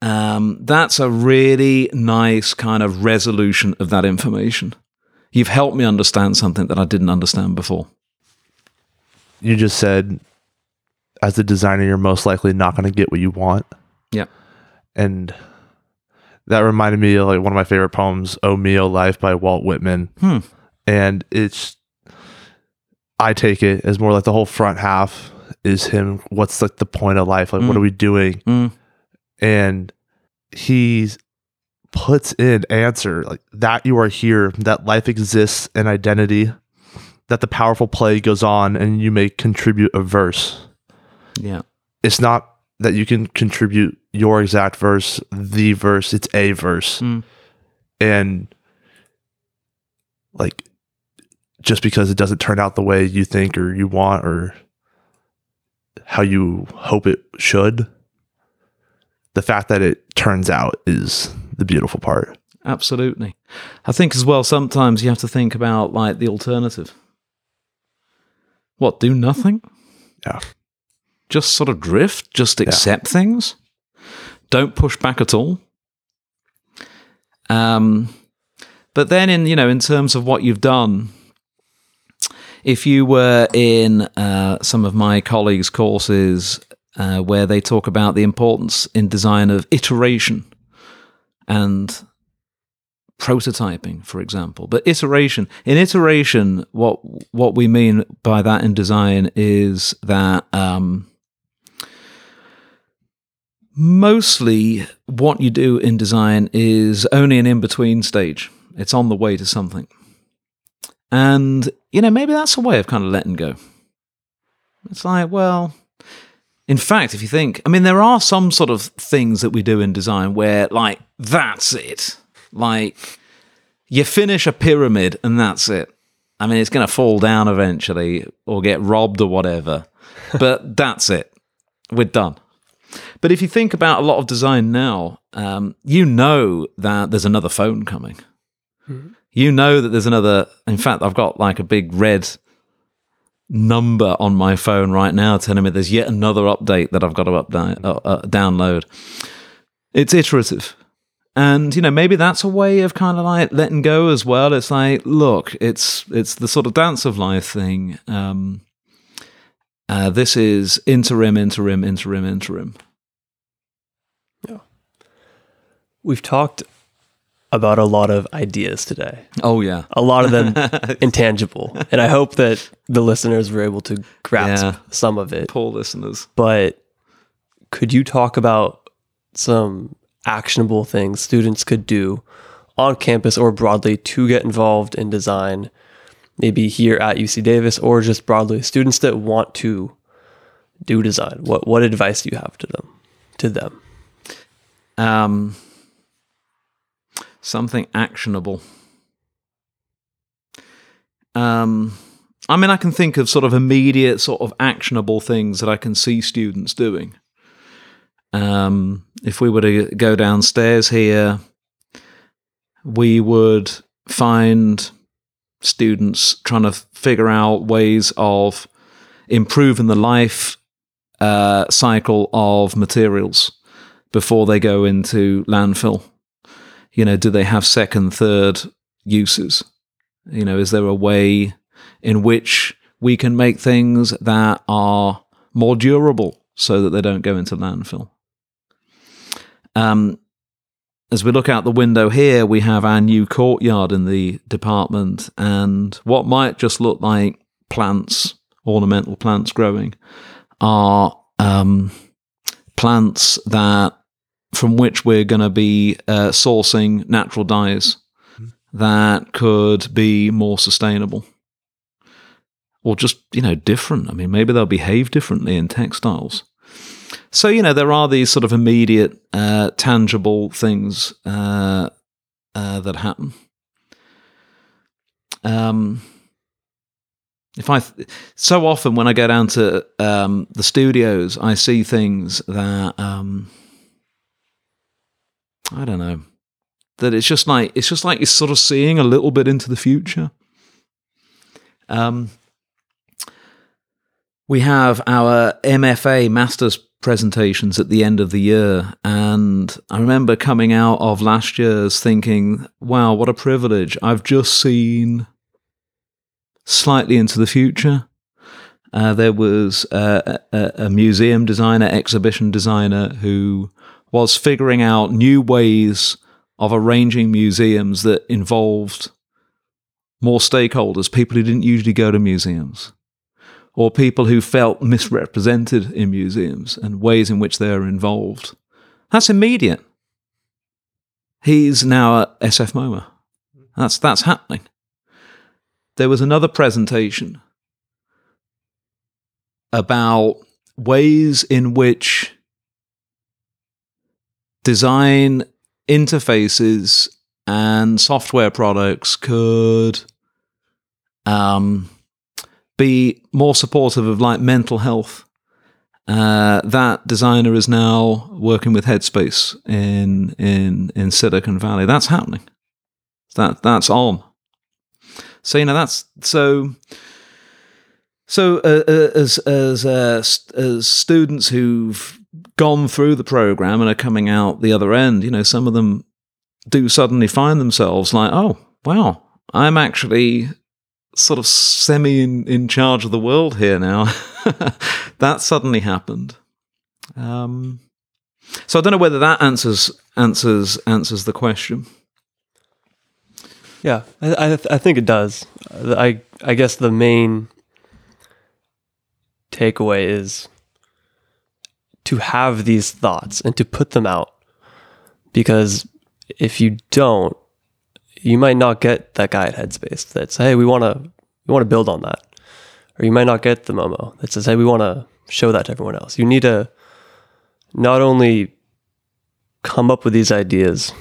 Um, that's a really nice kind of resolution of that information. You've helped me understand something that I didn't understand before. You just said, as a designer, you're most likely not going to get what you want. Yeah. And that reminded me of like one of my favorite poems, "O Me! O Life!" by Walt Whitman. Hmm. And it's, I take it as more like the whole front half is him? What's like the point of life? Like, what Mm. are we doing? Mm. And he puts in answer like that you are here, that life exists, an identity, that the powerful play goes on, and you may contribute a verse. Yeah. It's not that you can contribute your exact verse, the verse, it's a verse. Mm. And like just because it doesn't turn out the way you think or you want or how you hope it should, the fact that it turns out is the beautiful part. Absolutely. I think as well, sometimes you have to think about like the alternative. What, do nothing? Yeah. Just sort of drift, just accept things, don't push back at all. Um, but then, in you know, in terms of what you've done, if you were in uh, some of my colleagues' courses uh, where they talk about the importance in design of iteration and prototyping, for example. But iteration, in iteration, what what we mean by that in design is that um, mostly what you do in design is only an in between stage. It's on the way to something, and you know maybe that's a way of kind of letting go. It's like, well, in fact, if you think, I mean, there are some sort of things that we do in design where, like, that's it. Like, you finish a pyramid and that's it. I mean, it's going to fall down eventually or get robbed or whatever, but that's it. We're done. But if you think about a lot of design now, um, you know that there's another phone coming. You know that there's another. In fact, I've got like a big red number on my phone right now telling me there's yet another update that I've got to update, uh, uh, download. It's iterative. And you know maybe that's a way of kind of like letting go as well. It's like, look, it's it's the sort of dance of life thing. Um, uh, this is interim, interim, interim, interim. We've talked about a lot of ideas today, Oh yeah, a lot of them intangible. And I hope that the listeners were able to grasp Yeah. some of it. poor listeners. But could you talk about some actionable things students could do on campus or broadly to get involved in design, maybe here at UC Davis or just broadly students that want to do design? What what advice do you have to them? To them? Um, something actionable. Um, I mean, I can think of sort of immediate, sort of actionable things that I can see students doing. Um, if we were to go downstairs here, we would find students trying to figure out ways of improving the life uh, cycle of materials before they go into landfill. You know, do they have second, third uses? You know, is there a way in which we can make things that are more durable so that they don't go into landfill? Um, as we look out the window here, we have our new courtyard in the department, and what might just look like plants, ornamental plants growing, are um, plants that from which we're going to be uh, sourcing natural dyes that could be more sustainable. Or just you know different. I mean maybe they'll behave differently in textiles. So you know there are these sort of immediate uh, tangible things uh, uh, that happen. Um, if I th- so often when I go down to um, the studios, I see things that um, I don't know. That it's just like it's just like you're sort of seeing a little bit into the future. Um, we have our MFA masters presentations at the end of the year, and I remember coming out of last year's thinking, "Wow, what a privilege! I've just seen." slightly into the future. Uh, there was a, a museum designer, exhibition designer who was figuring out new ways of arranging museums that involved more stakeholders, people who didn't usually go to museums. or people who felt misrepresented in museums and ways in which they're involved. That's immediate. He's now at SF MoMA. That's that's happening. There was another presentation about ways in which design interfaces and software products could um, be more supportive of like mental health. Uh, that designer is now working with Headspace in in in Silicon Valley. That's happening. That that's on. So you know that's so. So uh, uh, as as uh, as students who've gone through the program and are coming out the other end, you know, some of them do suddenly find themselves like, oh wow, I'm actually sort of semi in, in charge of the world here now. that suddenly happened. Um, so I don't know whether that answers answers answers the question. Yeah, I I, th- I think it does. I I guess the main takeaway is to have these thoughts and to put them out because if you don't you might not get that guy at Headspace that says, "Hey, we want to we want to build on that," or you might not get the MoMA that says, "Hey, we want to show that to everyone else." You need to not only come up with these ideas,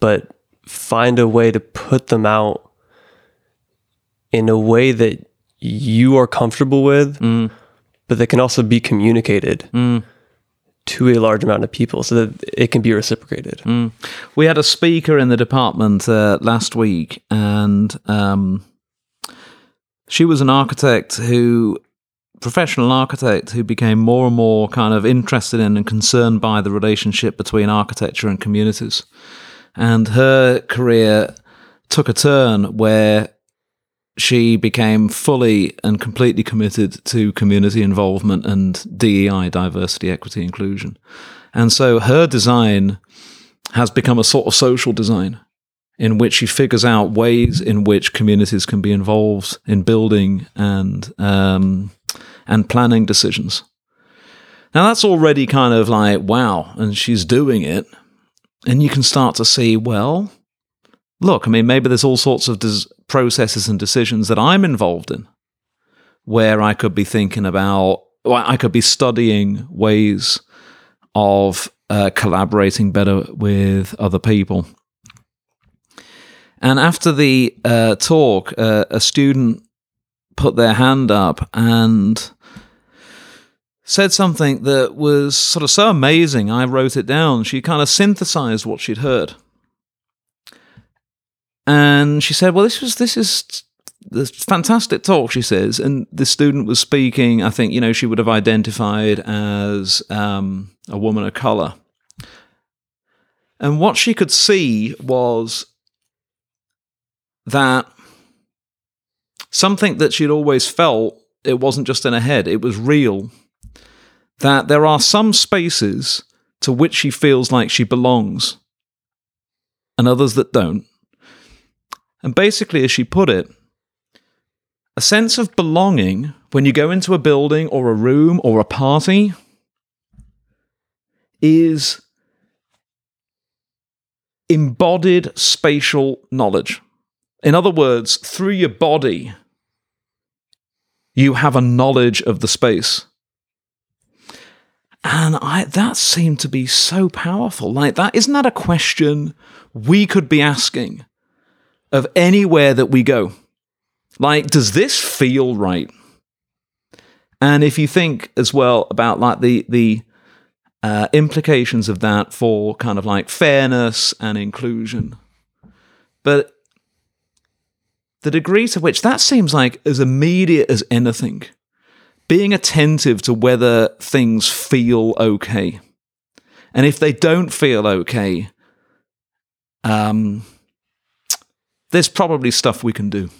but find a way to put them out in a way that you are comfortable with, Mm. But that can also be communicated Mm. to a large amount of people so that it can be reciprocated. Mm. We had a speaker in the department uh, last week, and um, she was an architect who, professional architect, who became more and more kind of interested in and concerned by the relationship between architecture and communities. And her career took a turn where she became fully and completely committed to community involvement and DEI, diversity, equity, inclusion. And so her design has become a sort of social design in which she figures out ways in which communities can be involved in building and um, and planning decisions. Now that's already kind of like wow, and she's doing it, and you can start to see well. Look, I mean, maybe there's all sorts of des- processes and decisions that I'm involved in where I could be thinking about, I could be studying ways of uh, collaborating better with other people. And after the uh, talk, uh, a student put their hand up and said something that was sort of so amazing. I wrote it down. She kind of synthesized what she'd heard. And she said, Well, this was, this is this fantastic talk, she says. And the student was speaking, I think, you know, she would have identified as um, a woman of color. And what she could see was that something that she'd always felt, it wasn't just in her head, it was real. That there are some spaces to which she feels like she belongs, and others that don't. And basically, as she put it, a sense of belonging when you go into a building or a room or a party is embodied spatial knowledge. In other words, through your body, you have a knowledge of the space. And I that seemed to be so powerful. Like that isn't that a question we could be asking of anywhere that we go? Like, does this feel right? And if you think as well about like the the uh, implications of that for kind of like fairness and inclusion, but the degree to which that seems like as immediate as anything, being attentive to whether things feel okay, and if they don't feel okay, um, there's probably stuff we can do.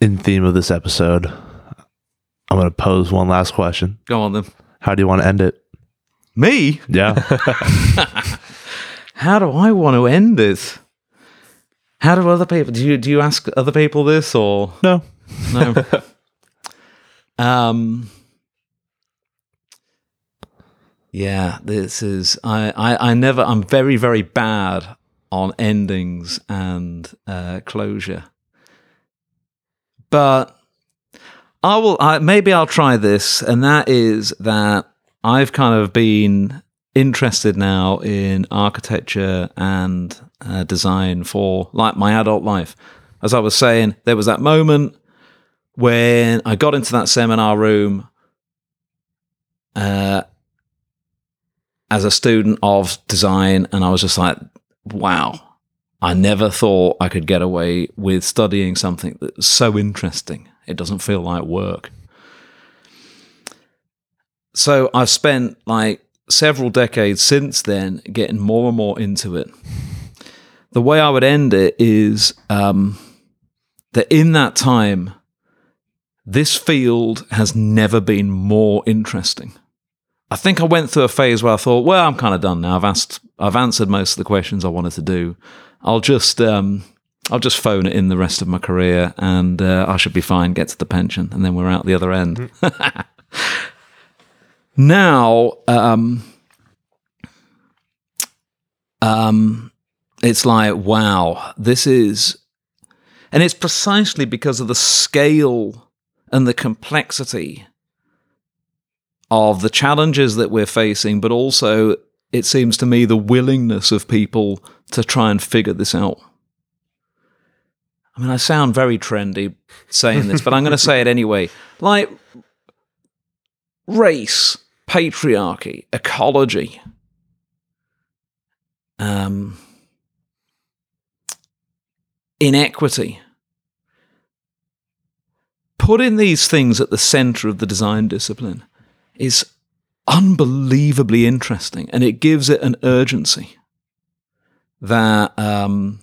In theme of this episode, I'm going to pose one last question. Go on then. How do you want to end it? Me? Yeah. How do I want to end this? How do other people do you do you ask other people this or No. no? um Yeah, this is I, I, I never I'm very, very bad on endings and uh, closure. But I will I, maybe I'll try this, and that is that I've kind of been interested now in architecture and uh, design for like my adult life. As I was saying, there was that moment when I got into that seminar room uh, as a student of design, and I was just like, wow. I never thought I could get away with studying something that's so interesting. It doesn't feel like work. So I've spent like several decades since then getting more and more into it. The way I would end it is um, that in that time, this field has never been more interesting. I think I went through a phase where I thought, well, I'm kind of done now. I've asked, I've answered most of the questions I wanted to do. I'll just, um, I'll just phone it in the rest of my career, and uh, I should be fine. Get to the pension, and then we're out the other end. now, um, um, it's like, wow, this is, and it's precisely because of the scale and the complexity of the challenges that we're facing, but also it seems to me the willingness of people to try and figure this out. I mean, I sound very trendy saying this, but I'm going to say it anyway. Like race, patriarchy, ecology, um, inequity. Putting these things at the center of the design discipline is unbelievably interesting and it gives it an urgency that um,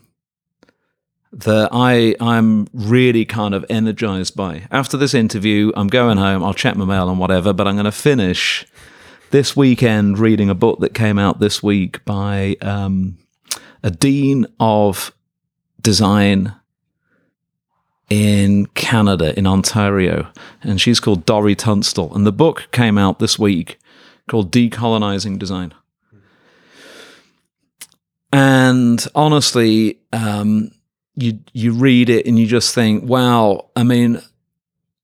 that I I'm really kind of energized by. After this interview, I'm going home. I'll check my mail and whatever, but I'm going to finish this weekend reading a book that came out this week by um, a dean of design in Canada, in Ontario, and she's called Dori Tunstall. And the book came out this week called Decolonizing Design. And honestly, um, you you read it and you just think, wow. I mean,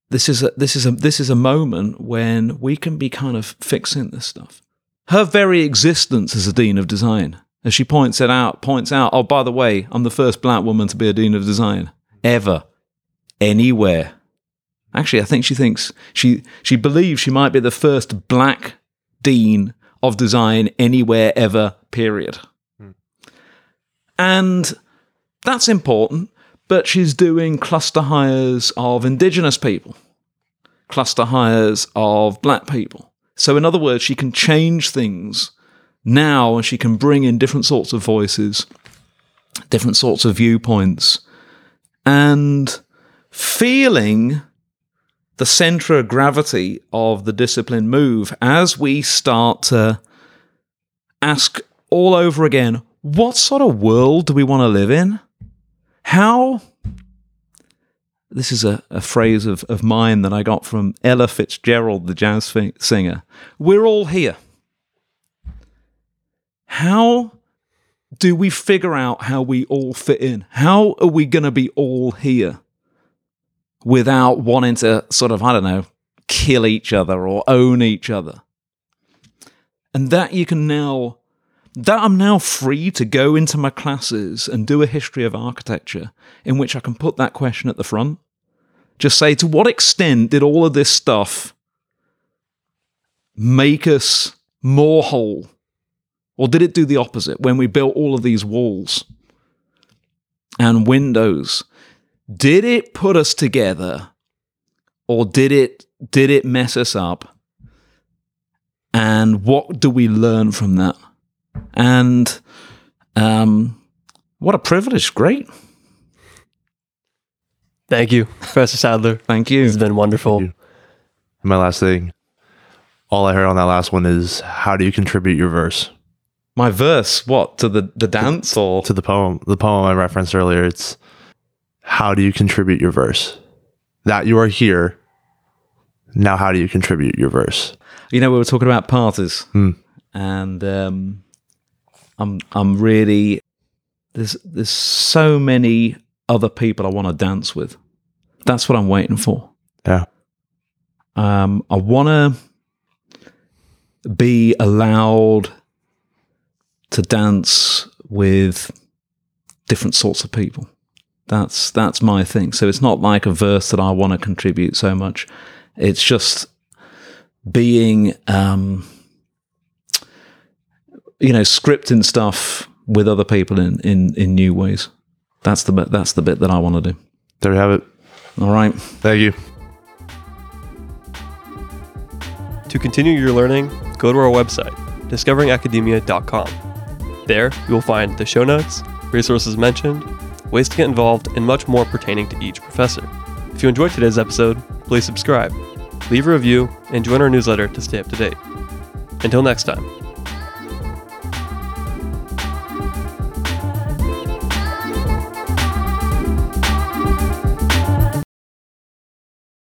this is a this is a this is a moment when we can be kind of fixing this stuff. Her very existence as a dean of design, as she points it out, points out. Oh, by the way, I'm the first black woman to be a dean of design ever, anywhere. Actually, I think she thinks she she believes she might be the first black dean of design anywhere ever. Period. Hmm. And that's important, but she's doing cluster hires of indigenous people, cluster hires of black people. So, in other words, she can change things now and she can bring in different sorts of voices, different sorts of viewpoints, and feeling the center of gravity of the discipline move as we start to ask all over again what sort of world do we want to live in? How? This is a, a phrase of, of mine that I got from Ella Fitzgerald, the jazz singer. We're all here. How do we figure out how we all fit in? How are we going to be all here without wanting to sort of, I don't know, kill each other or own each other? And that you can now that I'm now free to go into my classes and do a history of architecture in which I can put that question at the front. Just say, to what extent did all of this stuff make us more whole? Or did it do the opposite when we built all of these walls and windows? Did it put us together or did it did it mess us up? And what do we learn from that? And um, what a privilege. Great. Thank you, Professor Sadler. Thank you. It's been wonderful. And my last thing, all I heard on that last one is how do you contribute your verse? My verse, what to the the dance or to the poem the poem I referenced earlier. It's how do you contribute your verse? That you are here. Now, how do you contribute your verse? you know we were talking about parties, Hmm. and um, I'm I'm really there's there's so many other people I want to dance with. That's what I'm waiting for. Yeah. Um, I want to be allowed to dance with different sorts of people. That's that's my thing. So it's not like a verse that I want to contribute so much. It's just being, um, you know, scripting stuff with other people in in in new ways. That's the bit. That's the bit that I want to do. There we have it. All right. Thank you. To continue your learning, go to our website, discoveringacademia.com. There, you will find the show notes, resources mentioned, ways to get involved, and much more pertaining to each professor. If you enjoyed today's episode, please subscribe, leave a review, and join our newsletter to stay up to date. Until next time.